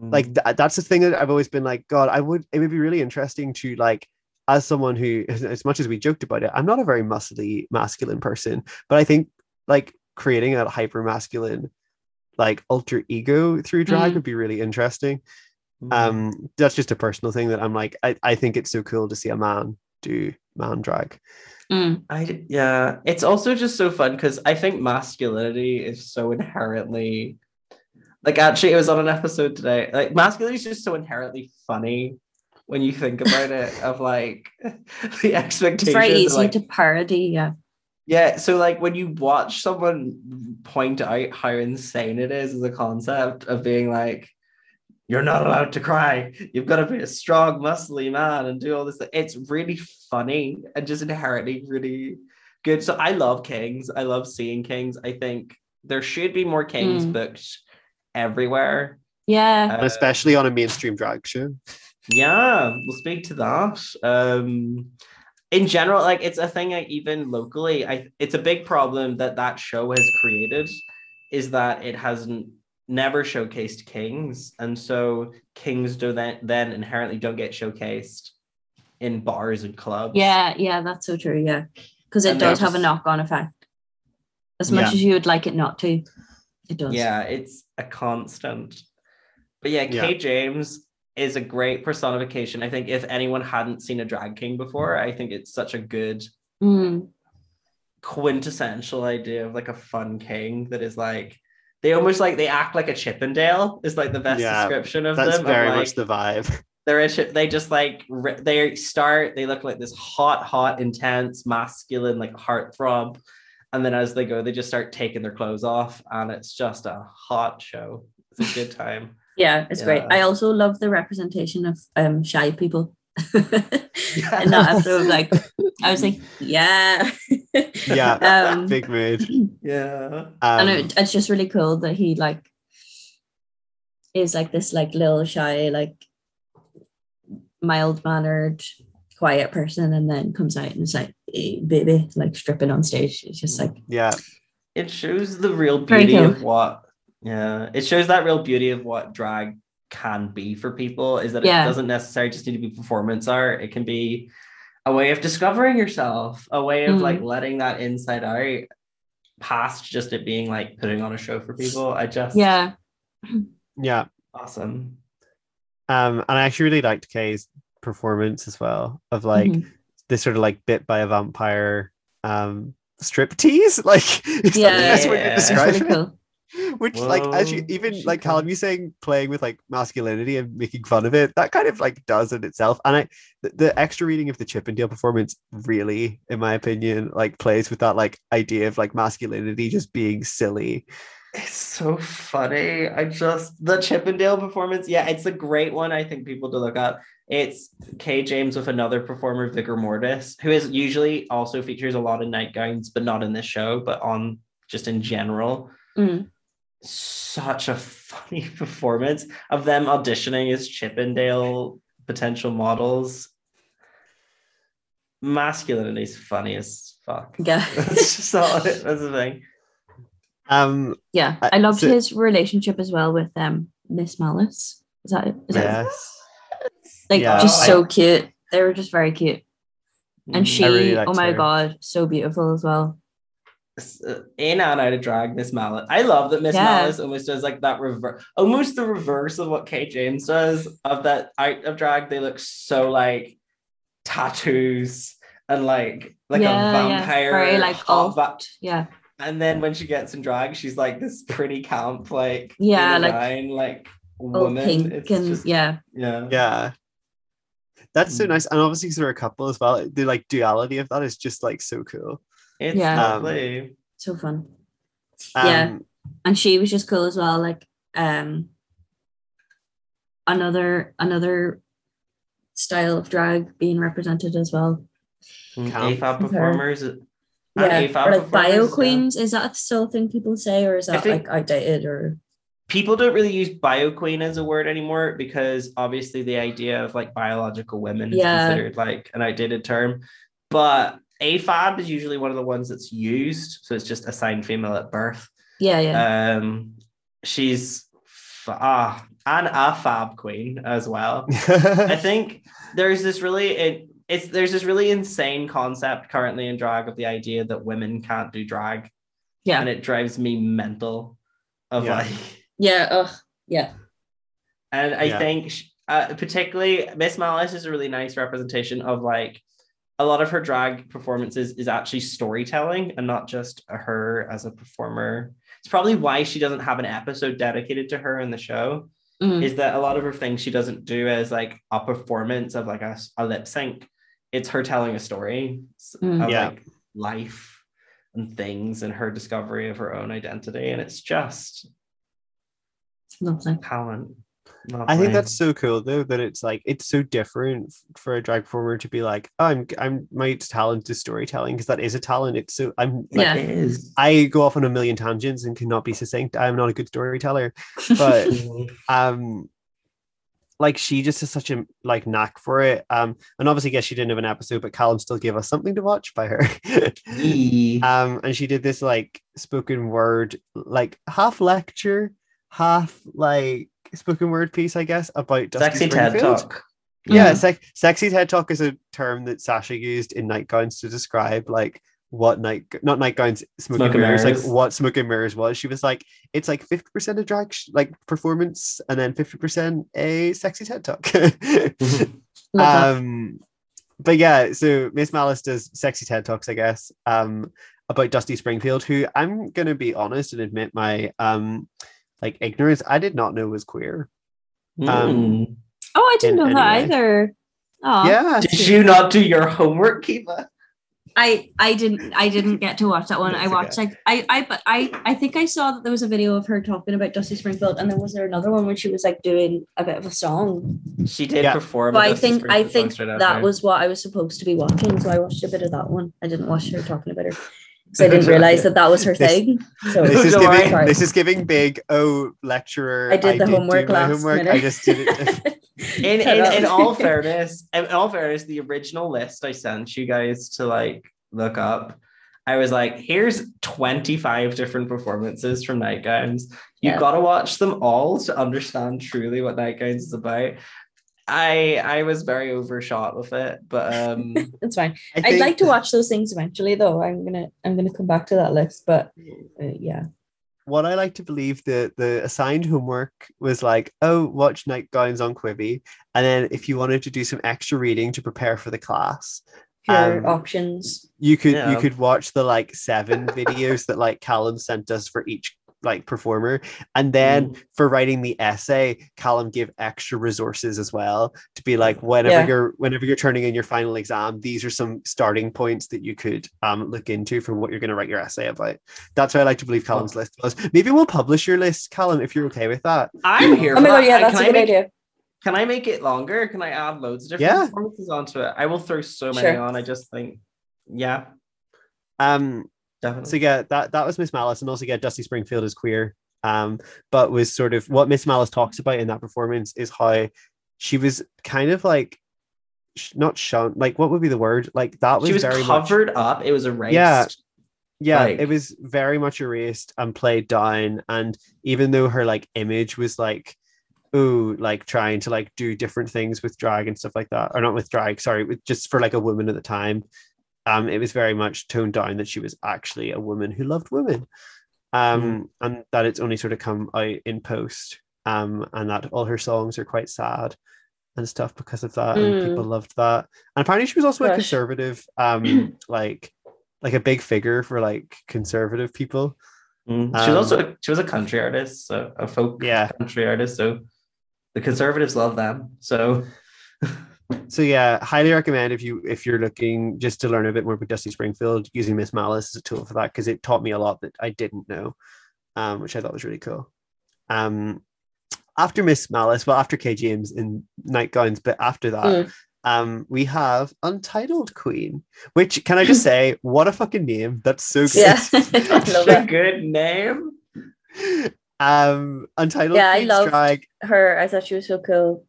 like th- that's the thing that I've always been like, God, I would it would be really interesting to like as someone who as- as much as we joked about it, I'm not a very muscly masculine person, but I think like creating a hyper masculine like alter ego through drag Mm. would be really interesting. Mm. Um that's just a personal thing that I'm like, I, I think it's so cool to see a man do man drag. Mm. I yeah, it's also just so fun because I think masculinity is so inherently like actually it was on an episode today. Like masculinity is just so inherently funny when you think about it of like the expectations. It's very easy like, to parody. Yeah. yeah, so like when you watch someone point out how insane it is as a concept of being like, you're not allowed to cry. You've got to be a strong, muscly man and do all this. It's really funny and just inherently really good. So I love Kings. I love seeing Kings. I think there should be more Kings Mm. booked everywhere. Yeah. And Uh, especially on a mainstream drag show. yeah, we'll speak to that. Um, in general, like it's a thing. Like even locally, I it's a big problem that that show has created, is that it hasn't never showcased kings, and so kings do then then inherently don't get showcased in bars and clubs. Yeah. Yeah. That's so true. Yeah. Because it And does have a knock on effect. As much Yeah. as you would like it not to, it does. yeah, it's a constant. But yeah, Yeah. Kay James is a great personification. I think if anyone hadn't seen a drag king before, I think it's such a good Mm. quintessential idea of like a fun king that is like they almost like they act like a Chippendale is like the best Yeah, description of That's them. of, very like, much the vibe. they're a chip, they just like they start they look like this hot, hot, intense, masculine like heartthrob, and then as they go, they just start taking their clothes off, and it's just a hot show. It's a good time. Yeah, it's great. I also love the representation of um shy people. and not episode like I was like, yeah. Yeah, um Big mood. yeah. and Um, it, it's just really cool that he like is like this like little shy, like mild mannered, quiet person, and then comes out and is like, hey, baby, like stripping on stage. It's just like yeah, It shows the real beauty cool. of what yeah, it shows that real beauty of what drag can be for people is that Yeah. it doesn't necessarily just need to be performance art. It can be a way of discovering yourself, a way of Mm. like letting that inside out past just it being like putting on a show for people. I just yeah, yeah. awesome. Um, and I actually really liked Kay's performance as well of like Mhm. this sort of like bit by a vampire um strip tease. Like is Yeah, that the best way yeah. to it's really it? cool. Which like as you even like can. Callum you saying playing with like masculinity and making fun of it, that kind of like does it itself. And I the, the extra reading of the Chippendale performance really, in my opinion, like plays with that like idea of like masculinity just being silly. It's so funny. I just the Chippendale performance. Yeah, it's a great one. I think people to look up. It's Kay James with another performer, Vigor Mortis, who is usually also features a lot of nightgowns, but not in this show, but on just in general. Mm. Such a funny performance of them auditioning as Chippendale potential models. Masculinity is funny as fuck. Yeah. That's just all. That's the thing. Um Yeah, Uh, I loved so- his relationship as well with um Miss Malice. Is that it? Is that yes. like Yeah, just I- so cute? They were just very cute, and Mm. she, really oh my her. god, so beautiful as well. In and out of drag, Miss Malice. I love that Miss Yeah. Malice almost does like that reverse, almost the reverse of what Kate James does of that out of drag. They look so like tattoos and like like Yeah, a yeah. vampire, Very, like, hot va- Yeah, and then when she gets in drag, she's like this pretty camp, like Yeah, like, design, like all woman. pink It's and just- yeah, yeah, Yeah. That's so Mm. nice. And obviously they're a couple as well. The like duality of that is just like so cool. It's Yeah. Um, lovely. so fun. Um, Yeah. And she was just cool as well. Like um, another another style of drag being represented as well. Mm, AFAB performers. Yeah, AFAB or like bio performers, yeah. queens. Is that still a thing people say, or is that like outdated? Or people don't really use bio queen as a word anymore because obviously the idea of like biological women is Yeah. considered like an outdated term. But AFAB is usually one of the ones that's used. So it's just assigned female at birth. yeah, yeah, Um, she's ah and a fab queen as well. I think there's this really it, it's there's this really insane concept currently in drag of the idea that women can't do drag, yeah, and it drives me mental. Of Yeah. like yeah. Ugh, yeah, And I Yeah. think, uh, particularly, Miss Malice is a really nice representation of like a lot of her drag performances is actually storytelling and not just her as a performer. It's probably why she doesn't have an episode dedicated to her in the show. Mm. Is that a lot of her things she doesn't do as like a performance of like a, a lip sync. It's her telling a story s- Mm. of Yeah. like life and things and her discovery of her own identity. And it's just Lovely. talent. I think that's so cool though that it's like it's so different for a drag performer to be like, oh, I'm I'm my talent is storytelling because that is a talent. It's so I'm like Yeah. it is. I go off on a million tangents and cannot be succinct. I'm not a good storyteller, but um like she just has such a like knack for it. Um and obviously guess she didn't have an episode, but Callum still gave us something to watch by her. Um and she did this like spoken word like half lecture, half like spoken word piece, I guess, about Dusty Sexy TED Springfield. Talk. Yeah, sec- sexy TED Talk is a term that Sasha used in nightgowns to describe like what night not nightgowns smoke, Smoke and and mirrors, mirrors. like what smoke and mirrors was. She was like, it's like 50% of drag sh- like performance and then 50% a sexy TED Talk. Love that. um but yeah, so Miss Malice does sexy TED Talks, I guess, um, about Dusty Springfield, who I'm gonna be honest and admit my um like ignorance. I did not know was queer. Um, Mm. oh, I didn't know that way. either. Oh, yeah. Did you not do your homework, Kiva? I I didn't I didn't get to watch that one. I That's watched like I I but I I think I saw that there was a video of her talking about Dusty Springfield, and then was there another one where she was like doing a bit of a song? She did Yeah. perform. But a I Dusty think I think song straight that was what I was supposed to be watching, so I watched a bit of that one. I didn't watch her talking about her because I didn't realize that that was her This- thing. So This is Don't giving this is giving big oh lecturer. I did the do homework my last homework. minute. I just did it. in in, in all fairness, in all fairness, the original list I sent you guys to like look up, I was like, here's 25 different performances from Nightgowns. You've Yeah. got to watch them all to understand truly what Nightgowns is about. I I was very overshot with it, but um It's fine. I I'd think- like to watch those things eventually, though. I'm gonna I'm gonna come back to that list, but uh, yeah, what I like to believe that the assigned homework was like, oh, watch nightgowns on Quibi, and then if you wanted to do some extra reading to prepare for the class, pure Um, options. you could you could watch the like seven videos that like Callum sent us for each like performer, and then for writing the essay, Callum gave extra resources as well to be like whenever Yeah. you're whenever you're turning in your final exam, these are some starting points that you could um look into for what you're going to write your essay about. That's what I like to believe Callum's list was. Maybe we'll publish your list, Callum, if you're okay with that. I'm here. Oh my god, yeah, that's can a I good make, idea. Can I make it longer? Can I add loads of different Yeah. performances onto it? I will throw so many Sure. on. I just think, yeah, Um, definitely. so yeah, that that was Miss Malice, and also yeah, Dusty Springfield is queer. Um, but was sort of what Miss Malice talks about in that performance is how she was kind of like not shown like what would be the word like that was, she was very covered up. It was erased. Yeah. yeah like- it was very much erased and played down and even though her like image was like ooh like trying to like do different things with drag and stuff like that or not with drag sorry with just for like a woman at the time um it was very much toned down that she was actually a woman who loved women um and that it's only sort of come out in post um and that all her songs are quite sad and stuff because of that and Mm. people loved that and apparently she was also a conservative um like like a big figure for like conservative people Mm. She was Um, also she was a country artist, so a folk Yeah. country artist. So the conservatives love them. So so yeah highly recommend if you if you're looking just to learn a bit more about dusty springfield using miss malice as a tool for that because it taught me a lot that i didn't know um which i thought was really cool um after miss malice well after k james in nightgowns but after that Mm. um we have untitled queen which can i just say what a fucking name that's so good Yeah, I such love a it. good name. um untitled Yeah, I Queen's loved drag Her, I thought she was so cool.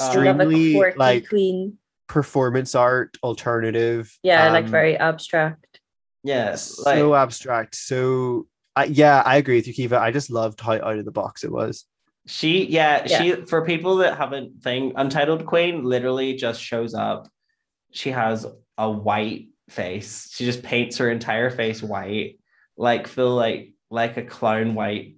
I love a extremely quirky like queen. performance art alternative Yeah, like um, very abstract. Yes, like so abstract. So uh, yeah, I agree with you, Kiva. I just loved how out of the box it was. she, yeah, Yeah. she. For people that haven't thing, Untitled Queen literally just shows up. She has a white face. She just paints her entire face white, like feel like like a clown white.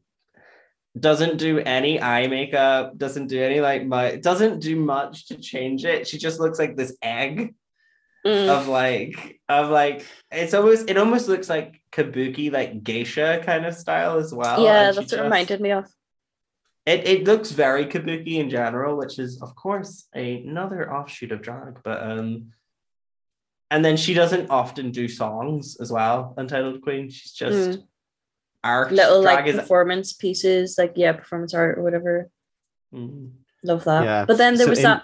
Doesn't do any eye makeup. Doesn't do any like my. Doesn't do much to change it. She just looks like this egg. Mm. of like of like it's almost it almost looks like kabuki like geisha kind of style as well yeah, and that's what just- reminded me of. it, it looks very kabuki in general which is of course another offshoot of drag but um and then she doesn't often do songs as well untitled queen she's just Mm. Art Little like is performance pieces, like yeah, performance art or whatever. Mm. Love that. Yeah. But then there So was in- that.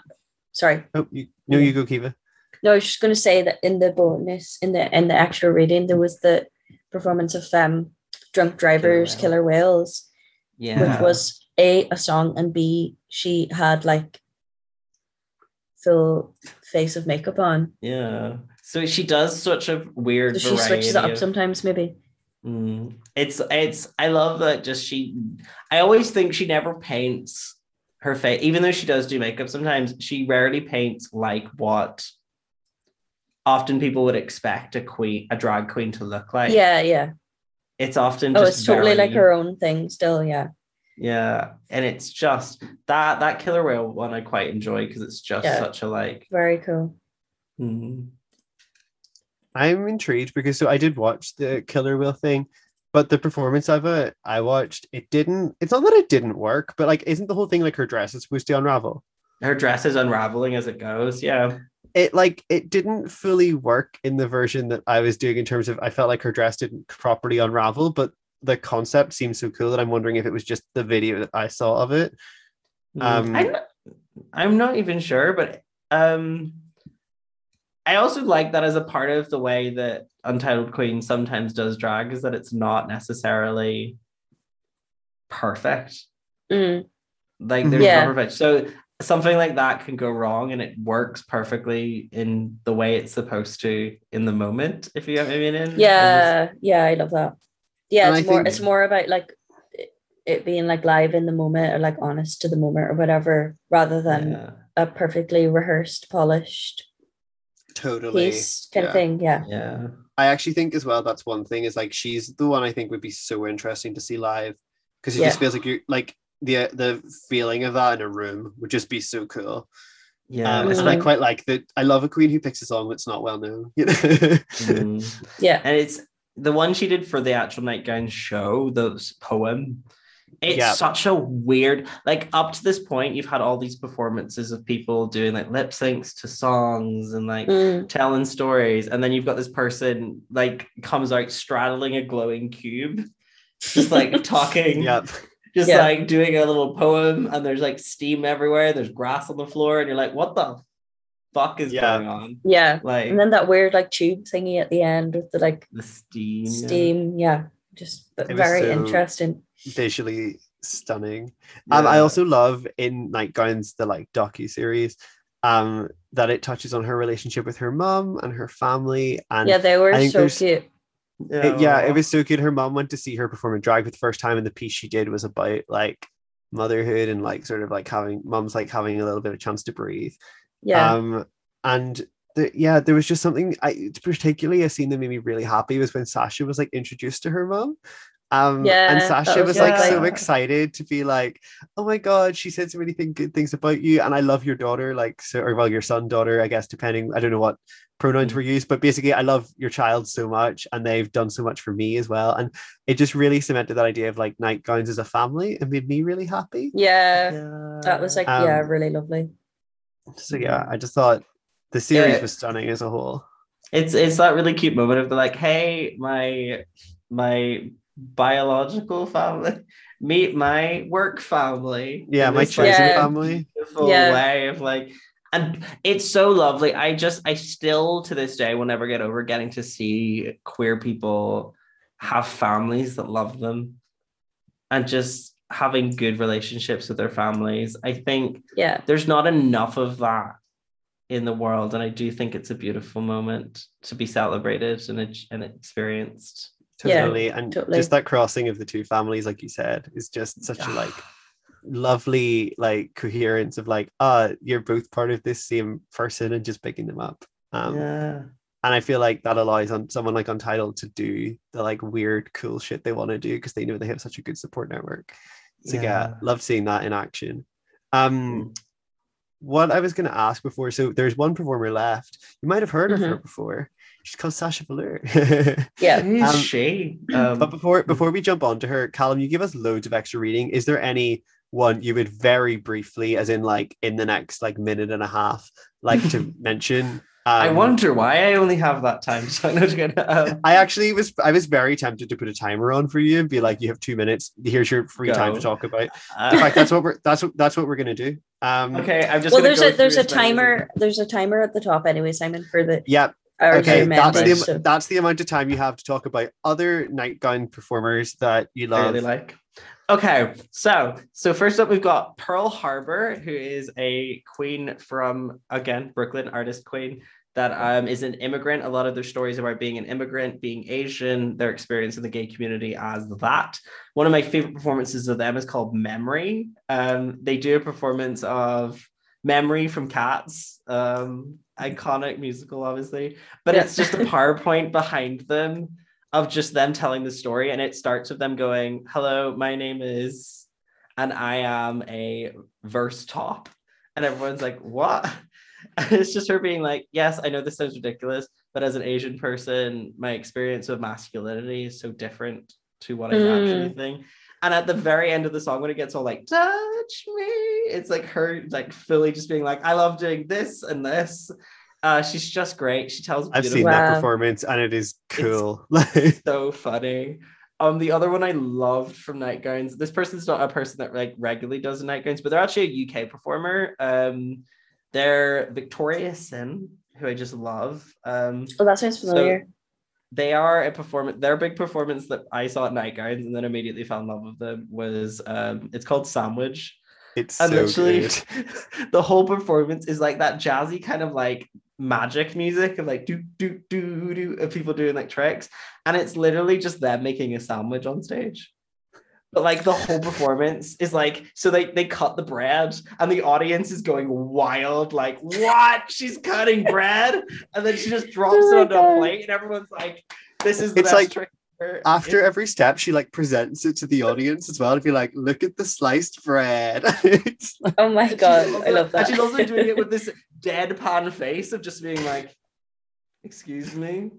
Sorry, Oh, you, no, you go, Kiva. no, I was just going to say that in the bonus, in the in the actual reading, there was the performance of um, drunk drivers, Whale. killer whales, yeah which was a a song and b she had like full face of makeup on, yeah so she does such a weird so she switches it up of- sometimes. Maybe Mm. It's it's I love that just she I always think she never paints her face even though she does do makeup sometimes she rarely paints like what often people would expect a queen a drag queen to look like yeah, yeah. it's often Oh, just it's totally like her own thing. Still, yeah, yeah and it's just that that killer whale one I quite enjoy because it's just Yeah. such a like very cool. mm, I'm intrigued because so I did watch the Killer Whale thing, but the performance of it I watched, it didn't. It's not that it didn't work, but like, isn't the whole thing like her dress is supposed to unravel? her dress is unraveling as it goes yeah It like it didn't fully work in the version that I was doing in terms of I felt like her dress didn't properly unravel, but the concept seems so cool that I'm wondering if it was just the video that I saw of it. Um, I'm, not, I'm not even sure, but um, I also like that as a part of the way that Untitled Queen sometimes does drag is that it's not necessarily perfect. Mm, Like there's Yeah. no perfect. So something like that can go wrong and it works perfectly in the way it's supposed to in the moment, if you get what I mean. in- in yeah, yeah, I love that. Yeah, And it's I more. think- It's more about like it- it being like live in the moment or like honest to the moment or whatever, rather than yeah. a perfectly rehearsed, polished Totally. piece kind yeah. of thing. Yeah, yeah. I actually think as well that's one thing is like she's the one I think would be so interesting to see live because it just feels like you're like the the feeling of that in a room would just be so cool. Yeah. Um, it's and I Mhm. quite like that. I love a queen who picks a song that's not well known. You know? Mm. yeah, and it's the one she did for the actual nightgown show those poem it's Yeah. such a weird like up to this point you've had all these performances of people doing like lip syncs to songs and like Mm, telling stories and then you've got this person like comes out straddling a glowing cube just like talking yep. just Yeah. like doing a little poem and there's like steam everywhere there's grass on the floor and you're like what the fuck is Yeah. going on yeah. like And then that weird like tube thingy at the end with the like the steam yeah. steam. Yeah, just was very so- interesting. Visually stunning. Um, I also love in Nightgowns the like docu series, um, that it touches on her relationship with her mom and her family. And Yeah, they were so there's- cute. it- yeah, it was so cute Her mom went to see her perform in drag for the first time, and the piece she did was about like motherhood and like sort of like having mom's like having a little bit of chance to breathe. Yeah, Um, and the, yeah, there was just something I particularly a scene that made me really happy was when Sasha was like introduced to her mom. Um, Yeah, and Sasha was was like so excited to be like, oh my god, she said so many thing, good things about you, and I love your daughter, like so, or well, your son, daughter, I guess, depending. I don't know what pronouns Mm. were used, but basically, I love your child so much, and they've done so much for me as well, and it just really cemented that idea of like nightgowns as a family, and made me really happy. yeah. yeah. That was like yeah, Um, really lovely. So yeah, I just thought the series Yeah. was stunning as a whole. it's it's that really cute moment of the like, hey, my my biological family, meet my work family. Yeah, my this, like, chosen Yeah. family. beautiful Yeah. way of like and it's so lovely. I just I still to this day will never get over getting to see queer people have families that love them and just having good relationships with their families. I think Yeah, there's not enough of that in the world and i do think it's a beautiful moment to be celebrated and, it, and experienced Yeah, Totally. and totally. just that crossing of the two families, like you said, is just such a like lovely like coherence of like, ah, you're both part of this same person and just picking them up. Um yeah and I feel like that allows on someone like Untitled to do the like weird, cool shit they want to do because they know they have such a good support network. So yeah, Yeah. love seeing that in action. Um what I was going to ask before, so there's one performer left. You might have heard of her Mhm. before. She's called Sasha Velour. Yeah. Who's Um, she? Um, but before before we jump on to her, Callum, you give us loads of extra reading. Is there any one you would very briefly, as in like in the next like minute and a half, like to mention? I Um, wonder why I only have that time. So I'm not gonna. Um, I actually was I was very tempted to put a timer on for you and be like, you have two minutes. Here's your free time to talk about. In uh, fact, that's what we're that's what that's what we're gonna do. Um okay, I'm just. Well, there's a there's a as many as I timer. There's a timer at the top anyway, Simon, for the yeah, our okay. That's the so- that's the amount of time you have to talk about other nightgown performers that you I love. really like. Okay, so so first up we've got Pearl Harbor, who is a queen from again Brooklyn, artist queen that um, is an immigrant. A lot of their stories about being an immigrant, being Asian, their experience in the gay community as that. One of my favorite performances of them is called Memory. Um, they do a performance of Memory from Cats, um, iconic musical, obviously, but Yeah. it's just a PowerPoint behind them of just them telling the story and it starts with them going hello my name is and i am a verse top and everyone's like what and it's just her being like yes i know this sounds ridiculous but as an asian person my experience of masculinity is so different to what i Mm. actually think and at the very end of the song when it gets all like touch me it's like her like fully just being like i love doing this and this uh she's just great she tells I've beautiful seen that Wow. performance and it is cool. Like so funny. Um, the other one I loved from Nightgowns. This person's not a person that like regularly does the Nightgowns, but they're actually a UK performer. Um, they're Victoria Sin, who I just love. Um, Oh, that sounds familiar. They are a performance. Their big performance that I saw at night Nightgowns and then immediately fell in love with them was um, it's called Sandwich. it's And so literally, good. the whole performance is like that jazzy kind of like magic music of like do do do do of people doing like tricks, and it's literally just them making a sandwich on stage. But like the whole performance is like so they they cut the bread and the audience is going wild like what she's cutting bread and then she just drops Oh it my onto a plate and everyone's like this is the It's best like trick. After It's- every step, she like presents it to the audience as well to be like, look at the sliced bread. Like- Oh my god, also- I love that. And she's also doing it with this deadpan face of just being like, "Excuse me,"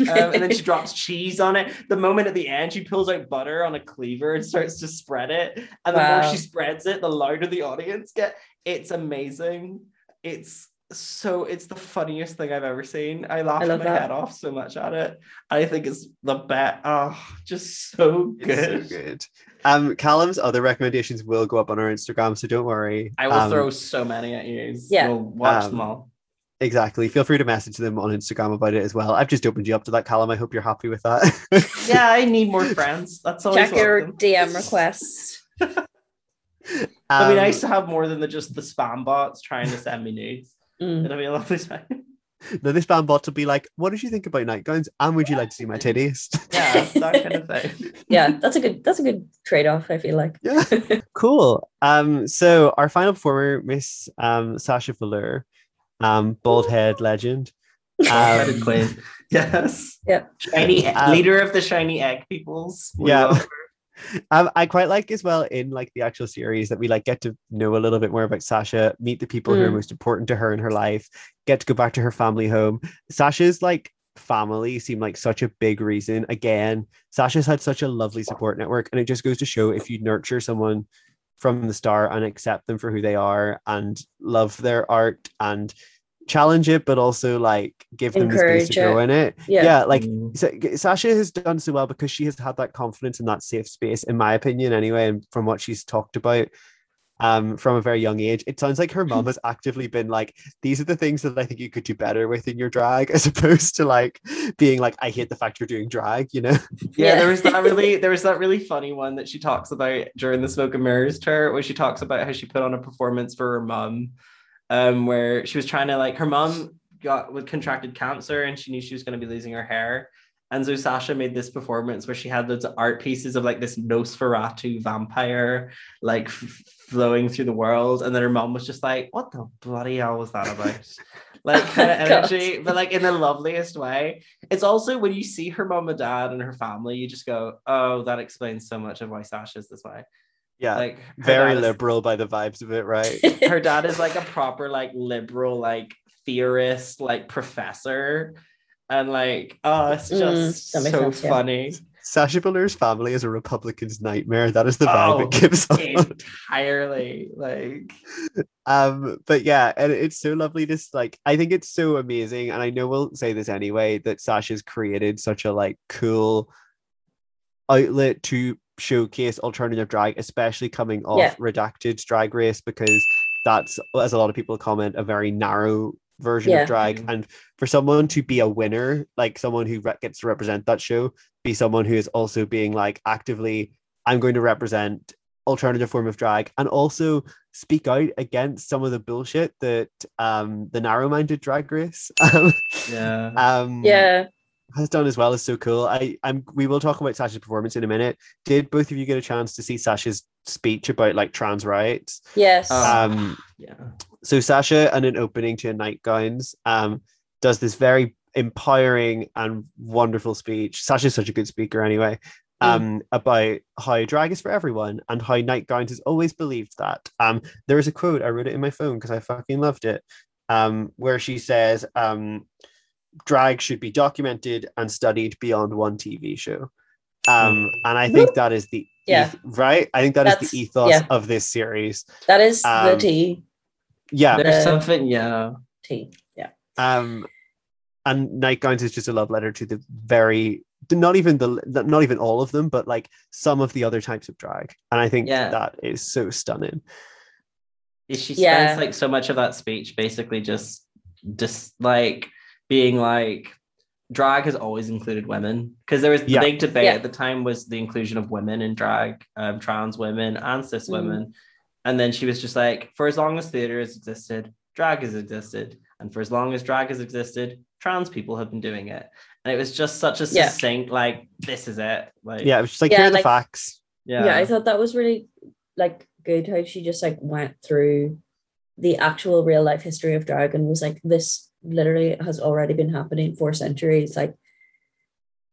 um, and then she drops cheese on it. The moment at the end, she pulls out butter on a cleaver and starts to spread it. And the Wow. more she spreads it, the louder the audience get. It's amazing. It's so it's the funniest thing I've ever seen. I laughed love my that. head off so much at it. I think it's the best. Oh, just so it's good. so good. Um, Callum's other recommendations will go up on our Instagram, so don't worry. I will Um, throw so many at you. Yeah. You'll watch Um, them all. Exactly. Feel free to message them on Instagram about it as well. I've just opened you up to that, Callum. I hope you're happy with that. Yeah, I need more friends. That's always Check your. DM requests. It'd be Um, nice to have more than the, just the spam bots trying to send me nudes. Mm. It'll be a lovely time. Now this band bot will be like, "What did you think about nightgowns? And would you like to see my titties?" Yeah, that kind of thing. Yeah, that's a good that's a good trade-off, I feel like. yeah, cool. Um, so our final performer, Miss um Sasha Velour, um, bald head legend. Um, queen. Yes. Yeah. Shiny Um, leader of the shiny egg peoples. Yeah. Um, I quite like as well in like the actual series that we like get to know a little bit more about Sasha, meet the people who are Mm. most important to her in her life, get to go back to her family home. Sasha's like family seem like such a big reason. Again, Sasha's had such a lovely support network, and it just goes to show if you nurture someone from the start and accept them for who they are and love their art and challenge it, but also like give them the space to Encourage grow in it. Yeah. yeah like Mm. Sa- Sasha has done so well because she has had that confidence in that safe space, in my opinion, anyway, and from what she's talked about um, from a very young age. It sounds like her mom has actively been like, these are the things that I think you could do better with in your drag, as opposed to like being like, I hate the fact you're doing drag, you know? Yeah, Yeah. there was that really there was that really funny one that she talks about during the Smoke and Mirrors tour where she talks about how she put on a performance for her mom, um, where she was trying to like her mom got with contracted cancer and she knew she was going to be losing her hair. And so Sasha made this performance where she had loads of art pieces of like this Nosferatu vampire like f- flowing through the world. And then her mom was just like, What the bloody hell was that about? like kind of Oh, God. energy, but like in the loveliest way. It's also when you see her mom and dad and her family, you just go, Oh, that explains so much of why Sasha's this way. Yeah, Like very dad is- liberal by the vibes of it, right? her dad is like a proper like liberal like theorist like professor and like oh it's Mm, just that makes so sense, yeah. Sasha Velour's family is a Republican's nightmare. That is the vibe Oh, it gives off. entirely like um but yeah and it's so lovely this like i think it's so amazing and i know we'll say this anyway that sasha's created such a like cool outlet to showcase alternative drag especially coming off Yeah. redacted drag race because that's as a lot of people comment a very narrow version Yeah. of drag Mhm. and for someone to be a winner like someone who re- gets to represent that show be someone who is also being like actively i'm going to represent alternative form of drag and also speak out against some of the bullshit that um the narrow-minded drag race um, yeah um yeah. has done as well is so cool i i'm we will talk about sasha's performance in a minute did both of you get a chance to see sasha's speech about like trans rights Yes. Oh. um yeah so Sasha, and an opening to Nightgowns, um, does this very empowering and wonderful speech. Sasha's such a good speaker anyway, um, about how drag is for everyone and how Nightgowns has always believed that. Um, there is a quote, I wrote it in my phone because I fucking loved it, um, where she says, um, drag should be documented and studied beyond one TV show. Um, and I think that is the Yeah. eth- right. I think that is That's- the ethos yeah. of this series. that is the um, T. Yeah, there's something yeah T. Yeah. um and nightgowns is just a love letter to the very not even the not even all of them but like some of the other types of drag and i think Yeah. that is so stunning she spends Yeah. like so much of that speech basically just just like being like drag has always included women because there was the Yeah. big debate Yeah. at the time was the inclusion of women in drag um, trans women and cis Mhm. women and then she was just like for as long as theater has existed drag has existed and for as long as drag has existed trans people have been doing it and it was just such a Yeah. succinct like this is it like yeah it was just like Yeah, here are the facts yeah, yeah. I thought that was really like good how she just like went through the actual real life history of drag and was like, this literally has already been happening for centuries. Like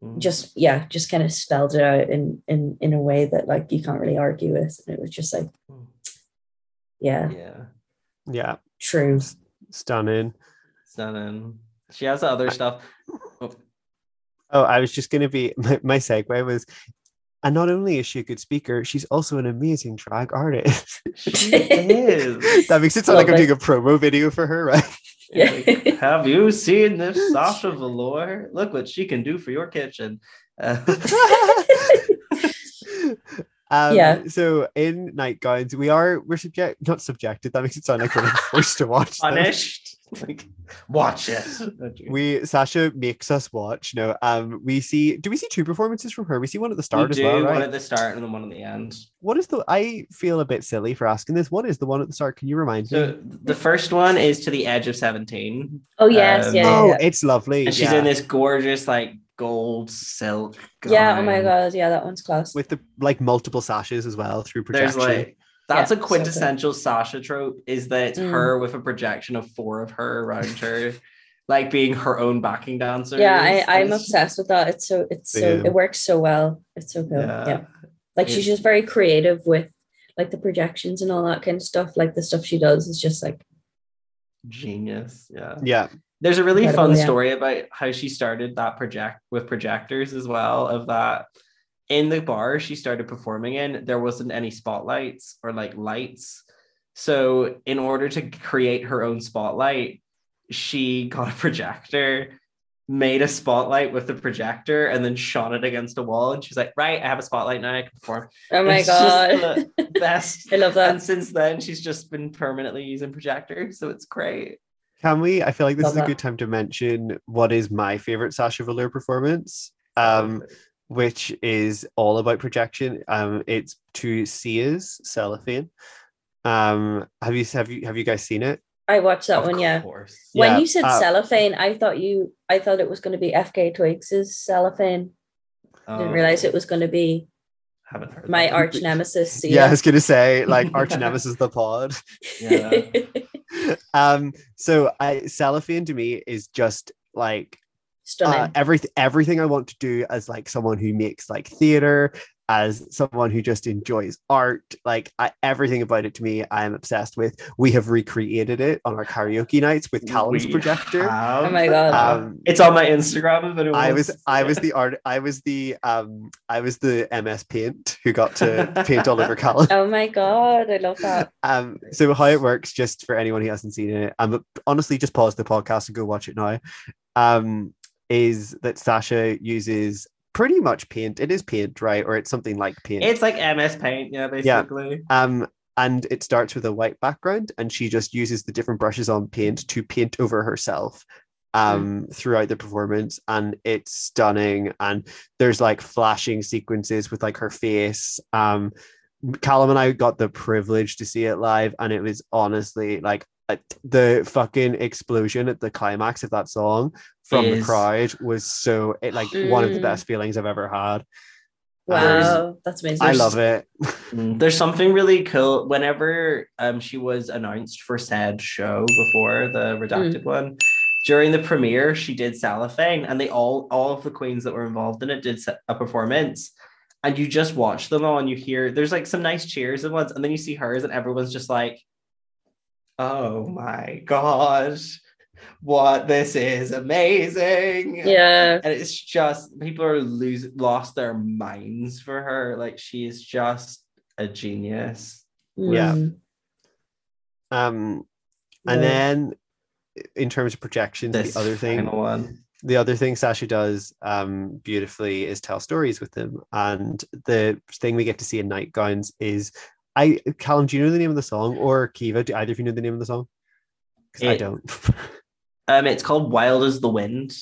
Mhm. just yeah, just kind of spelled it out in in in a way that like you can't really argue with. And it was just like, Mm. Yeah, yeah yeah true. stunning stunning she has other stuff Oh, oh i was just gonna be my, my segue was and not only is she a good speaker she's also an amazing drag artist She is. that makes it sound like i'm Lovely. doing a promo video for her right Yeah. Like, Have you seen this Sasha Velour? Look what she can do for your kitchen. Uh, um, Yeah. So in nightgowns, we are we're subject not subjected. That makes it sound like we're forced to watch. punished. Like, watch it. We Sasha makes us watch. No, um, we see. Do we see two performances from her? We see one at the We start as do well, one at the start and then one at the end. What is the? I feel a bit silly for asking this. What is the one at the start? Can you remind me? The first one is to the edge of 17. Oh yes, Um, yeah, oh, yeah, it's lovely. And she's yeah. in this gorgeous, like gold silk. yeah. Yeah, Oh my god, yeah, that one's class. with the like multiple sashes as well through There's projection. like that's Yeah, a so quintessential Sasha trope is that it's Mm. her with a projection of four of her around her, like being her own backing dancer. yeah, I, I'm obsessed with that. It's so it's so Same. it works so well. It's so cool. Yeah. Yeah. Like she's just very creative with like the projections and all that kind of stuff. Like the stuff she does is just like Genius. Yeah. yeah, There's a really fun yeah. story about how she started that project with projectors as well. Of that in the bar she started performing in, there wasn't any spotlights or like lights. So, in order to create her own spotlight, she got a projector, made a spotlight with the projector, and then shot it against a wall. And she's like, Right, I have a spotlight now, I can perform. oh my It's just god. the best. I love that. And since then, she's just been permanently using projectors. So, it's great. Can we? I feel like this Love is a that. good time to mention what is my favorite Sasha Velour performance. Um, which is all about projection. Um, it's to Sia's cellophane. Um, have you have you have you guys seen it? I watched that Of one, yeah. course. When Yeah, you said uh, cellophane, I thought you I thought it was going to be FKA Twigs's cellophane. I didn't Oh, realize it was going to be Haven't heard my arch nemesis. Sia. Yeah, I was gonna say like arch nemesis the pod. Yeah. um, so I cellophane to me is just like Stunning. uh, everything everything I want to do as like someone who makes like theater as someone who just enjoys art, like I, everything about it to me, I am obsessed with. We have recreated it on our karaoke nights with Callum's We projector. have- Oh my God. Um, it's on my Instagram. If I wants was I was the art I was the um I was the MS Paint who got to paint all over Callum. Oh my god, I love that. Um, so how it works, just for anyone who hasn't seen it, um, honestly, just pause the podcast and go watch it now. Um, is that Sasha uses pretty much paint? It is paint, right? Or it's something like paint. It's like MS Paint, yeah, basically. um, and it starts with a white background, and she just uses the different brushes on paint to paint over herself um throughout the performance and it's stunning and there's like flashing sequences with like her face um Callum and I got the privilege to see it live and it was honestly like the fucking explosion at the climax of that song from the Is- crowd was so it like one of the Mm. best feelings I've ever had. Wow, that's amazing. I love it. Mm, There's something really cool. Whenever um she was announced for said show before the redacted one, during the premiere, she did cellophane, and they all all of the queens that were involved in it did se- a performance. And you just watch them all, and you hear there's like some nice cheers and ones, and then you see hers, and everyone's just like, "Oh my god, what this is amazing!" Yeah. and it's just people are lose lost their minds for her. Like she is just a genius. Yeah. Mm. Um and Yeah. then in terms of projections, This the other thing one. the other thing Sasha does um, beautifully is tell stories with them. And the thing we get to see in nightgowns is I Callum, do you know the name of the song? Or Kiva, do either of you know the name of the song? 'Cause I don't. Um, it's called Wild as the Wind.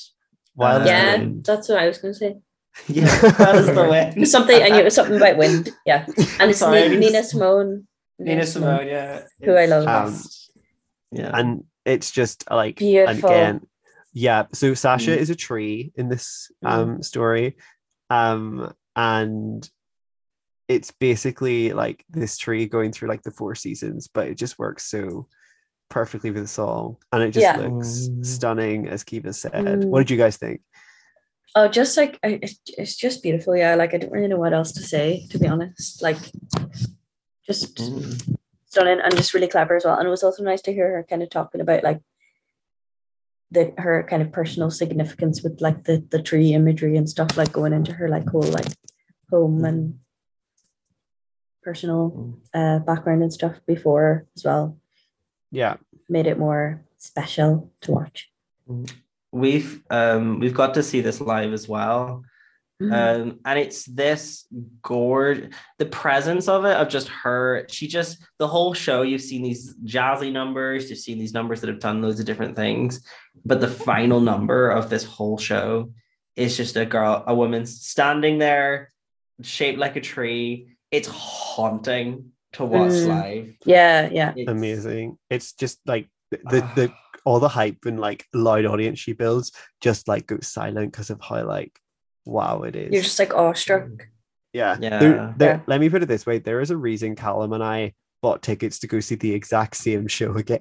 Wild as the Yeah, Wind. that's what I was gonna say. Yeah, Wild as the Wind. Something I knew it was something about wind. Yeah. And it's Sorry, I Ni- need Nina Simone. Nina Simone, yeah. Who I love. just- yeah. and it's just like and Beautiful. again yeah so sasha Mm. is a tree in this Mm. um story um and it's basically like this tree going through like the four seasons but it just works so perfectly with the song and it just Yeah. looks Mm. stunning as kiva said Mm. what did you guys think Oh, just like it's, it's just beautiful. Yeah, like I don't really know what else to say to be honest. Like, just Mm. stunning and just really clever as well. And it was also nice to hear her kind of talking about like the her kind of personal significance with like the the tree imagery and stuff, like going into her like whole like home and personal uh background and stuff before as well. yeah Made it more special to watch. We've um we've got to see this live as well. Mhm. Um, and it's this gorge, the presence of it, of just her. She just the whole show. You've seen these jazzy numbers, you've seen these numbers that have done loads of different things, but the final number of this whole show is just a girl, a woman standing there, shaped like a tree. It's haunting to watch Mm. live. yeah, yeah. It's- amazing it's just like the the, the all the hype and like loud audience she builds just like goes silent because of how like wow it is You're just like awestruck. Yeah. Yeah. There, there, Yeah. Let me put it this way: there is a reason Callum and I bought tickets to go see the exact same show again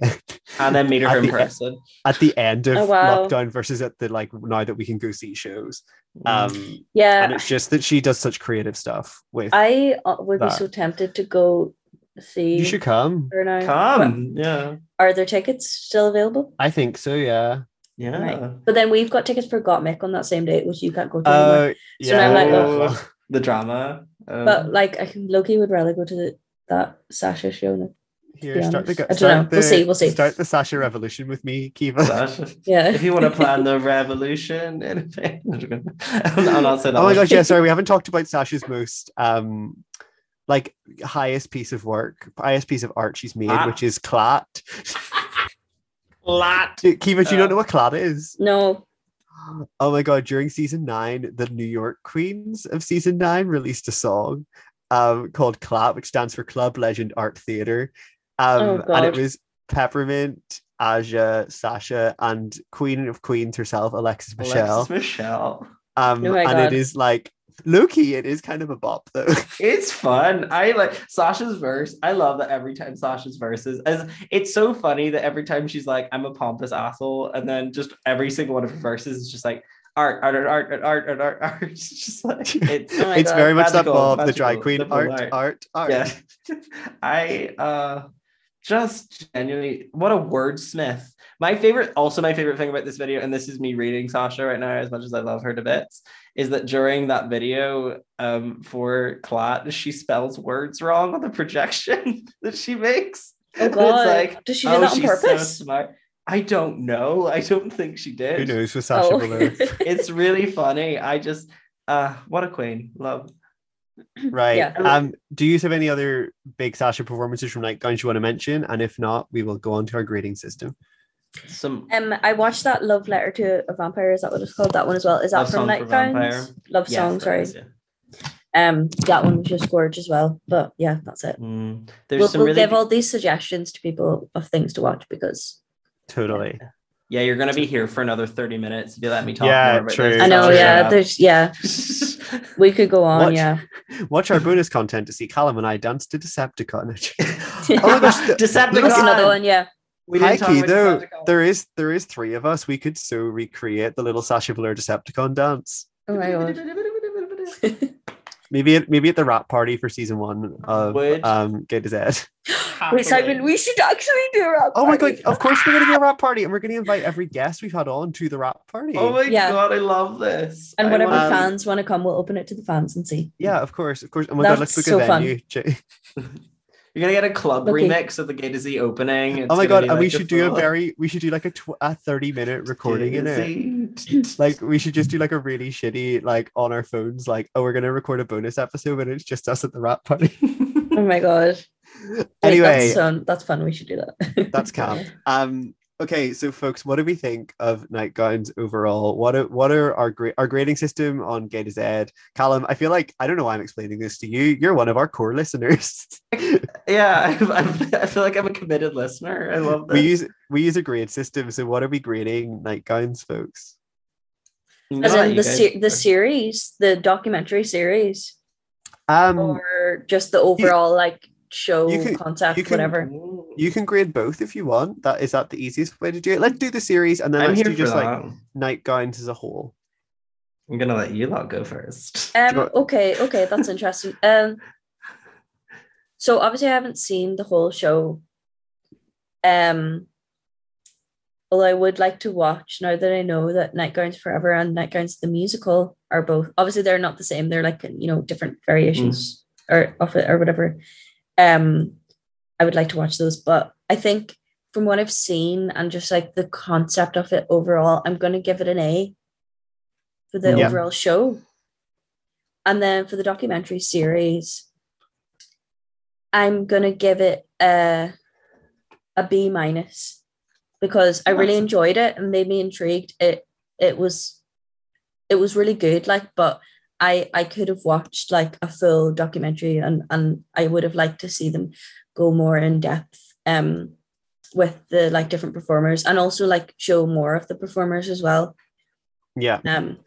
and then meet her in the- person. at the end of Oh, wow. lockdown versus at the like now that we can go see shows. Um, yeah. and it's just that she does such creative stuff with. I uh, would be so tempted to go see you should come. her now. Come, yeah, Are there tickets still available? I think so. Yeah. yeah. Right. But then we've got tickets for Gottmik on that same date, which you can't go to anymore. Uh, So now I'm like, yeah. The drama. Um, But like, I can Loki would rather go to the, that Sasha show. Now. Here, start the, honest. go- I don't start know. the We'll see, we'll see. Start the Sasha revolution with me, Kiva. Sasha, Yeah. if you want to plan the revolution, anything. I'm I'm not saying that. oh my one. gosh, yeah, sorry, we haven't talked about Sasha's most um like highest piece of work, highest piece of art she's made, Ah. which is Clat. clat. Kiva, do you Uh, not know what Clat is? No. Oh my god, during season nine, the New York Queens of season nine released a song um called CLAT, which stands for Club Legend Art Theater. Um Oh, and it was Peppermint, Aja, Sasha, and Queen of Queens herself, Alexis Michelle. Alexis Michelle. Um Oh and God. it is like Loki, it is kind of a bop though. It's fun. I like Sasha's verse. I love that every time Sasha's verses, as it's so funny that every time she's like, "I'm a pompous asshole," and then just every single one of her verses is just like, art, art, art, art, art, art, art. It's just like it's, oh it's very much magical, that ball, magical, the dry queen art, art, art, art. Yeah. I uh just genuinely what a wordsmith. My favorite, also my favorite thing about this video, and this is me reading Sasha right now, as much as I love her to bits, is that during that video um for Clat, she spells words wrong on the projection that she makes. Oh god! It's like, Does she do oh, that on she's purpose? So smart. I don't know. I don't think she did. Who knows with Sasha Oh. Velour? It's really funny. I just uh what a queen. Love. Right. Yeah. Um, do you have any other big Sasha performances from Nightgowns you want to mention? And if not, we will go on to our grading system. Some Um, I watched that love letter to a vampire. Is that what it's called? That one as well. Is that Love from Song. Nightgowns? Love Yes, song. Sorry. is, yeah. Um, that one was just gorgeous as well. But yeah, that's it. Mm. There's We'll, some we'll really give all these suggestions to people of things to watch because Totally. yeah, you're gonna be here for another 30 minutes if you let me talk Yeah, more true. I know. Sure. Yeah, there's yeah. We could go on. Watch- Yeah. Watch our bonus content to see Callum and I dance to Decepticon. oh my gosh, the- Decepticon. That's another one. Yeah. We High didn't talk key about though, Decepticon. there is there is three of us. We could so recreate the little Sasha Velour Decepticon dance. Oh my god. Maybe at, maybe at the rap party for season one of Would- um Gay to Z. Wait, Simon, we should actually do a rap Oh my party. god! Of course we're gonna do a rap party, and we're gonna invite every guest we've had on to the rap party. Oh my Yeah. god, I love this. And I whenever love- Um, fans want to come, we'll open it to the fans and see. yeah, of course, of course. Oh my god, let's That's book a so fun. venue. J- you're gonna get a club Okay. remix of the Gay to Z opening. It's Oh my god, be and we like should do a very we should do like a, tw- a 30 minute recording in it. Like we should just do like a really shitty like on our phones, like, oh, we're gonna record a bonus episode and it's just us at the rap party. Oh my god. Wait, anyway, that's, fun. that's fun. We should do that. that's camp. Um okay, so folks, what do we think of nightgowns overall? What are what are our great our grading system on Gay to Z? Callum, I feel like I don't know why I'm explaining this to you. You're one of our core listeners. yeah, I, I, I feel like I'm a committed listener. I love this. we use we use a grade system. So what are we grading nightgowns, folks? As gonna in the se- the series, the documentary series, Um or just the overall like show you can- concept, you can- whatever. You can grade both if you want. That is that the easiest way to do it. Let's do the series and then I'm let's do just that. like nightgowns as a whole. I'm gonna let you lot go first. Um. you want- Okay. Okay. That's interesting. Um. So obviously, I haven't seen the whole show. Um. Although I would like to watch now that I know that Nightgowns Forever and Nightgowns the musical are both obviously they're not the same. They're like you know different variations or of it or whatever. Um, I would like to watch those, but I think from what I've seen and just like the concept of it overall, I'm going to give it an A for the Yeah. overall show. And then for the documentary series, I'm going to give it a, a B minus because I really enjoyed it and made me intrigued. It it was it was really good like but I I could have watched like a full documentary and and I would have liked to see them go more in depth um with the like different performers and also like show more of the performers as well. Yeah. Um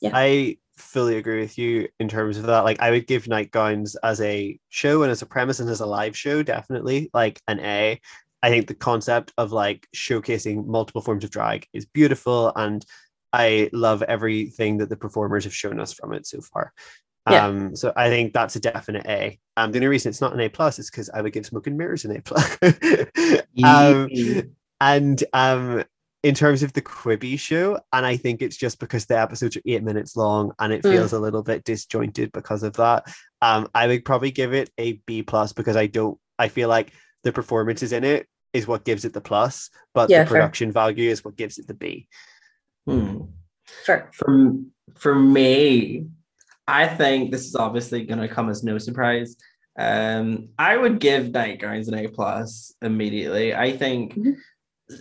yeah I fully agree with you in terms of that. Like I would give Nightgowns as a show and as a premise and as a live show, definitely like an A. I think the concept of like showcasing multiple forms of drag is beautiful and I love everything that the performers have shown us from it so far. Yeah. Um, so I think that's a definite A. Um, the only reason it's not an A plus is because I would give Smoke and Mirrors an A plus. um, and um in terms of the Quibi show, and I think it's just because the episodes are eight minutes long and it Mm. feels a little bit disjointed because of that. Um, I would probably give it a B plus because I don't I feel like the performances in it is what gives it the plus, but Yeah, the fair. production value is what gives it the B. Hmm. for For for me, I think this is obviously going to come as no surprise. Um, I would give Nightgowns an A plus immediately. I think Mhm.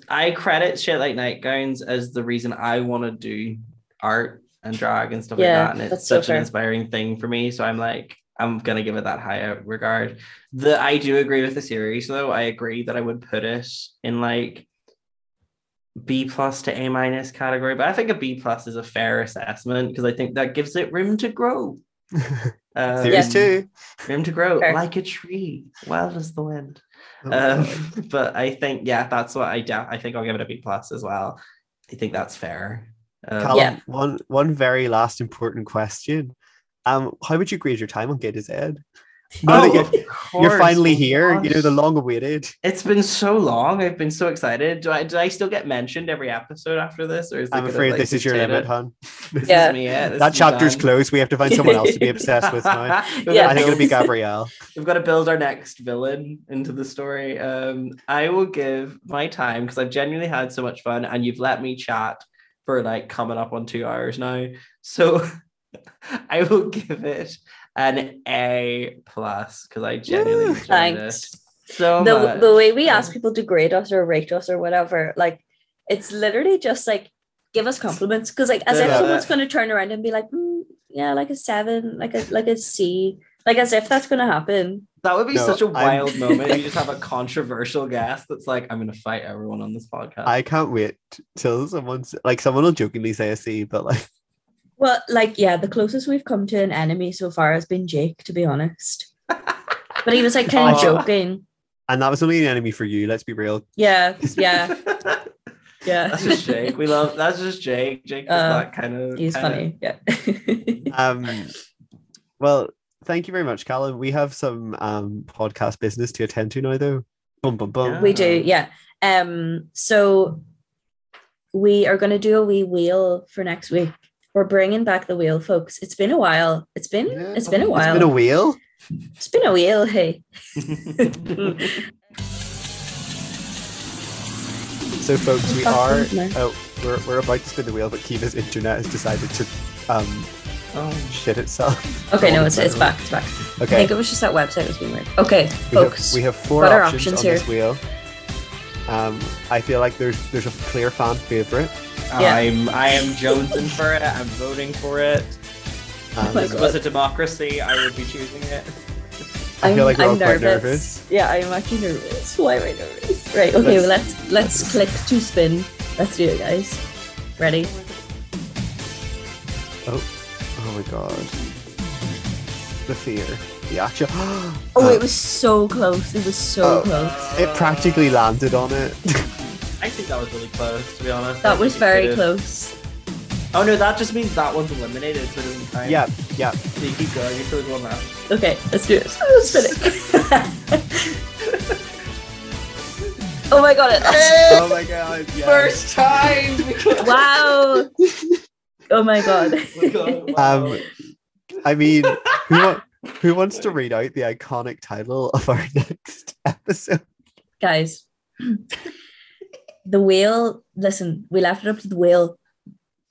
I credit shit like Nightgowns as the reason I want to do art and drag and stuff Yeah, like that, and it's that's so such an inspiring thing for me. So I'm like, I'm gonna give it that high regard. The I do agree with the series though. I agree that I would put it in like B plus to A minus category, but I think a B plus is a fair assessment because I think that gives it room to grow. Um, Series two. room to grow Fair. like a tree, wild as the wind. Oh Um, but I think yeah, that's what I doubt. I think I'll give it a B plus as well. I think that's fair. Um, Callum, Yeah. one one very last important question. Um, how would you grade your time on Gay to Z? Now that Oh, you're, you're finally Oh, here, you know the long awaited. It's been so long. I've been so excited. Do I do I still get mentioned every episode after this, or is it I'm gonna, afraid like, this is your limit, it? hon. This Yeah. is me. Yeah, this That is chapter's done. closed. We have to find someone else to be obsessed with now. Yeah. I think it'll be Gabrielle. We've got to build our next villain into the story. Um, I will give my time because I've genuinely had so much fun, and you've let me chat for like coming up on two hours now. So I will give it an A plus because I genuinely Woo, enjoyed thanks. it so the much. the way we ask people to grade us or rate us or whatever, like it's literally just like give us compliments because like as if someone's going to turn around and be like, "Mm, yeah, like a seven, like a like a C, like as if that's going to happen. That would be No, such a I'm- wild moment. You just have a controversial guest that's like, I'm gonna fight everyone on this podcast. I can't wait till someone's like someone will jokingly say a C, but like Well, like yeah, the closest we've come to an enemy so far has been Jake, to be honest. But he was like kind of Oh. joking. and that was only an enemy for you, let's be real. Yeah, yeah, yeah. that's just Jake. We love that's just Jake. Jake is Uh, that kind of He's funny. Yeah. Um well, thank you very much, Callum. We have some um podcast business to attend to now though. Bum bum bum. Yeah. we do, yeah. Um, so we are going to do a wee wheel for next week. We're bringing back the wheel, folks. It's been a while. It's been Yeah. it's been a It's while. been a wheel. it's been a wheel. Hey, So folks, we are oh we're, we're about to spin the wheel, but Kiva's internet has decided to um oh, shit itself. okay, no, it's it's back. It's back. Okay. I think it was just that website was being weird. Okay, we have, folks. we have four what options, options on here? this wheel. Um, I feel like there's there's a clear fan favorite. Yeah. I'm I am jonesing for it. I'm voting for it. Um, If it was a democracy, I would be choosing it. I feel I'm- like we're I'm quite nervous. nervous. Yeah, I'm actually nervous. Why am I nervous? Right. Okay. Let's- well, let's let's click to spin. Let's do it, guys. Ready? Oh, oh my god. The fear. The action. Oh, Uh, it was so close. It was so Oh. close. It practically landed on it. I think that was really close, to be honest. That think was very close. Oh no, that just means that one's eliminated, so it doesn't count. yeah, yeah. So you keep going. You still have one left. Okay, let's do it. Let's spin it. oh my god! It, Oh my god. Yeah. First time. wow! Oh my god! Um, I mean, who, wa- who wants to read out the iconic title of our next episode? Guys, the whale. Listen, we left it up to the whale.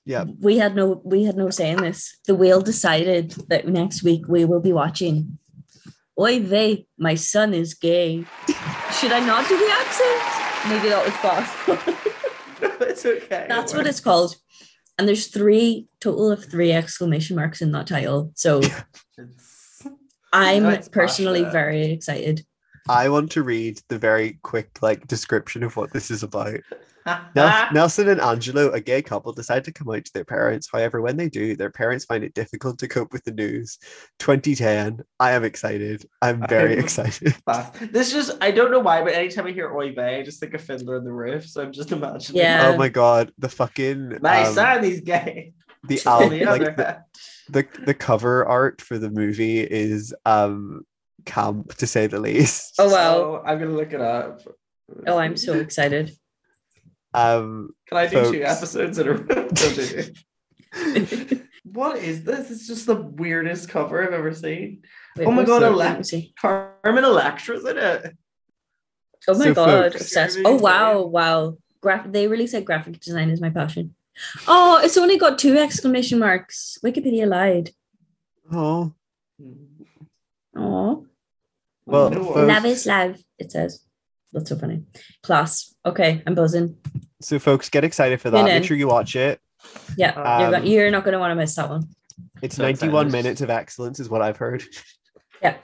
Yeah. We had no. We had no say in this. The whale decided that next week we will be watching. Oy vey, my son is gay. Should I not do the accent? Maybe that was possible. it's okay. That's what it's called. And there's three total of three exclamation marks in that title. So. I'm Let's personally that. very excited. I want to read the very quick like description of what this is about. Nelson and Angelo, a gay couple, decide to come out to their parents. However, when they do, their parents find it difficult to cope with the news. 2010. I am excited. I'm very I'm- excited. Fast. This just I don't know why, but anytime I hear Oy vey, I just think of Fiddler on the Roof. So I'm just imagining. Yeah. Oh my god, the fucking My um, son, he's gay. the On al- the like other the, hand. The the cover art for the movie is um camp to say the least. Oh wow. So I'm gonna look it up. Oh, I'm so excited. Um Can I do two episodes in a row? Don't do it. what is this? It's just the weirdest cover I've ever seen. Wait, oh my god, that? Ele- Let me see. Carmen Electra's in it. Oh my So god, folks- obsessed. Oh wow, wow. Graph they really said graphic design is my passion. Oh, it's only got two exclamation marks. Wikipedia lied. oh Oh, Well, No love is love. It says. That's so funny. Class. Okay, I'm buzzing. so folks get excited for that. Make sure you watch it. Yeah, you're, Um, go- you're not going to want to miss that one. It's So 91 excited. minutes of excellence is what I've heard. Yeah.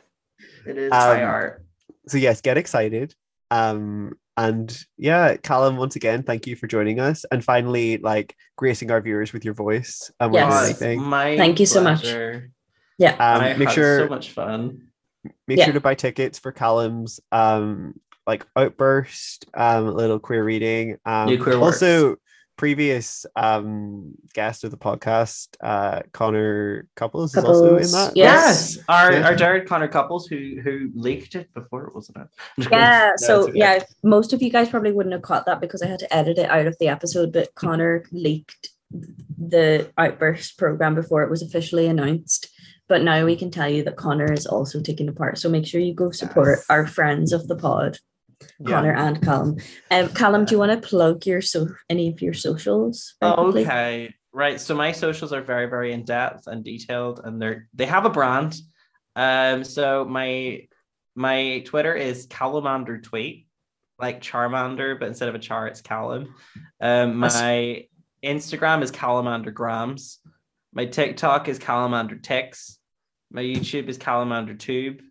It is Um, high art. So yes, get excited. Um and yeah, Callum, once again, thank you for joining us and finally like gracing our viewers with your voice and more Yes. My Thank you so much. Yeah. Um, I make had sure so much fun. make Yeah. sure to buy tickets for Callum's um like outburst, um little queer reading. Um New queer also previous um guest of the podcast, uh Connor Couples, is also in Couples, that. yeah. Yes, our, Yeah. our Jared Connor couples who who leaked it before, it wasn't it? Yeah, No, so okay. yeah, most of you guys probably wouldn't have caught that because I had to edit it out of the episode, but Connor leaked the Outburst program before it was officially announced. But now we can tell you that Connor is also taking a part. So make sure you go support Yes. our friends of the pod, Yeah. Connor and Callum. Um, Callum, do you want to plug your so any of your socials? very quickly? Okay, right. So my socials are very, very in depth and detailed, and they're they have a brand. Um, so my my Twitter is Calamander Tweet, like Charmander, but instead of a char, it's Callum. Um, my Instagram is Calamander Grams. My TikTok is Calamander Ticks. My YouTube is Calamander Tube.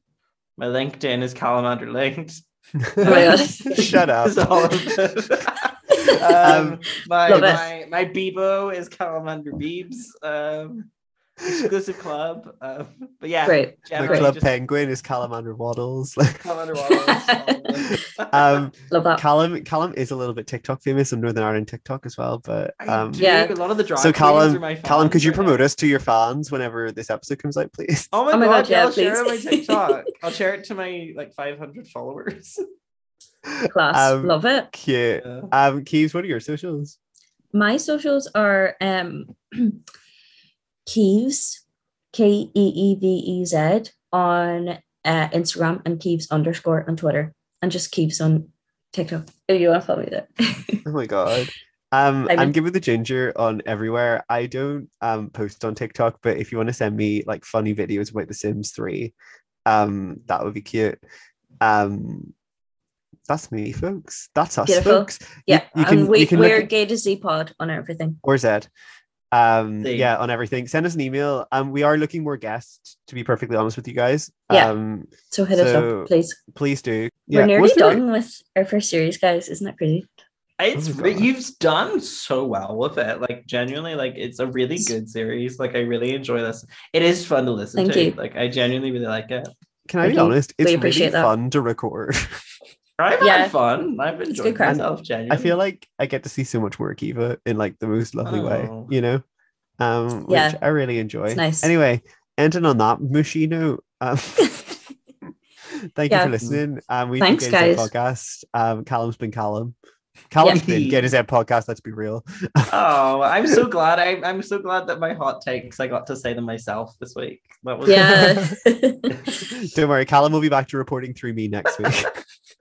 My LinkedIn is Calamander Linked. Shut up. That's all of it. um, my, my my Bebo is Calamander Beebs. Um, exclusive club. Um, but yeah, Great. My generally club just penguin is Calamander Waddles. Calamander Waddles. um Love that. Callum Callum is a little bit TikTok famous on Northern Ireland TikTok as well, but um do, Yeah. a lot of the drag so queens are Callum Callum, could you right promote now. us to your fans whenever this episode comes out, please? Oh my, Oh my god, God, yeah, yeah, I'll share it on my. TikTok. I'll share it to my like 500 followers. Class. Um, Love it. Cute. Yeah. Um Keeves, what are your socials? My socials are um Keeves, K E E V E Z on uh, Instagram and Keeves underscore on Twitter and just Keeves on TikTok. If you want to follow me there. Oh my god. Um, I'm I'm giving the ginger on everywhere. I don't um post on TikTok, but if you want to send me like funny videos about The Sims 3, um, that would be cute. Um, that's me, folks. That's us, Beautiful. folks. Yeah, you, can and we, you can we're at- gay to Z pod on everything. or Zed. Um, See. yeah, on everything. Send us an email. Um, we are looking more guests. To be perfectly honest with you guys. Yeah. Um, So hit us up, please. please do. We're nearly was there- done with our first series, guys. Isn't that crazy? It's Oh re- you've done so well with it. Like genuinely, like it's a really good series. Like I really enjoy this. It is fun to listen Thank to. you. Like I genuinely really like it. Can I Thank be you. honest? It's really that. fun to record. I've Yeah. had fun. I've It's enjoyed good myself. Genuinely, I feel like I get to see so much work Kiva in like the most lovely way, Oh. you know? Um, Yeah. which I really enjoy. It's nice. Anyway, ending on that mushy note. Um, thank you for listening. Um, we Thanks, Get guys. podcast. Um, Callum's been Callum. Callum's Yeah. been Get His Head podcast. Let's be real. Oh, I'm so glad. I, I'm so glad that my hot takes. I got to say them myself this week. That was yeah. Don't worry, Callum will be back to reporting through me next week.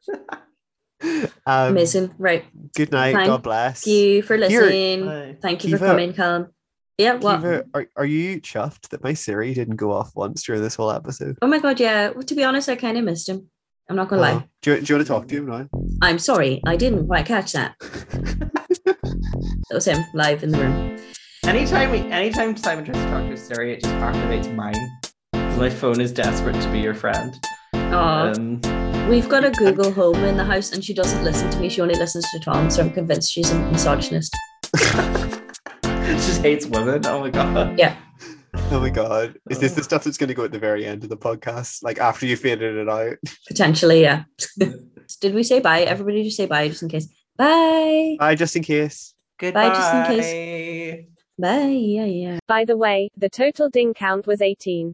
um, Amazing. Right. Good night. Thank God bless. Thank you for listening. Bye. Thank you for coming, Callum. Yeah, what? Kiva, are, are you chuffed that my Siri didn't go off once during this whole episode? Oh my god, yeah. Well, to be honest, I kind of missed him. I'm not gonna Oh. lie. Do, you, do you want to talk to him now? I'm sorry, I didn't quite catch that. That was him live in the room. Anytime, we, anytime Simon tries to talk to Siri, it just activates mine. My phone is desperate to be your friend. Oh, Um, we've got a Google Home in the house, and she doesn't listen to me. She only listens to Tom, so I'm convinced she's a misogynist. she just hates women. Oh my god. Yeah. Oh my god. Is this the oh. stuff that's going to go at the very end of the podcast? Like after you faded it out? Potentially, yeah. Did we say bye? Everybody just say bye, just in case. Bye. Bye, just in case. Goodbye. just in case. Bye. Yeah, yeah. By the way, the total ding count was 18.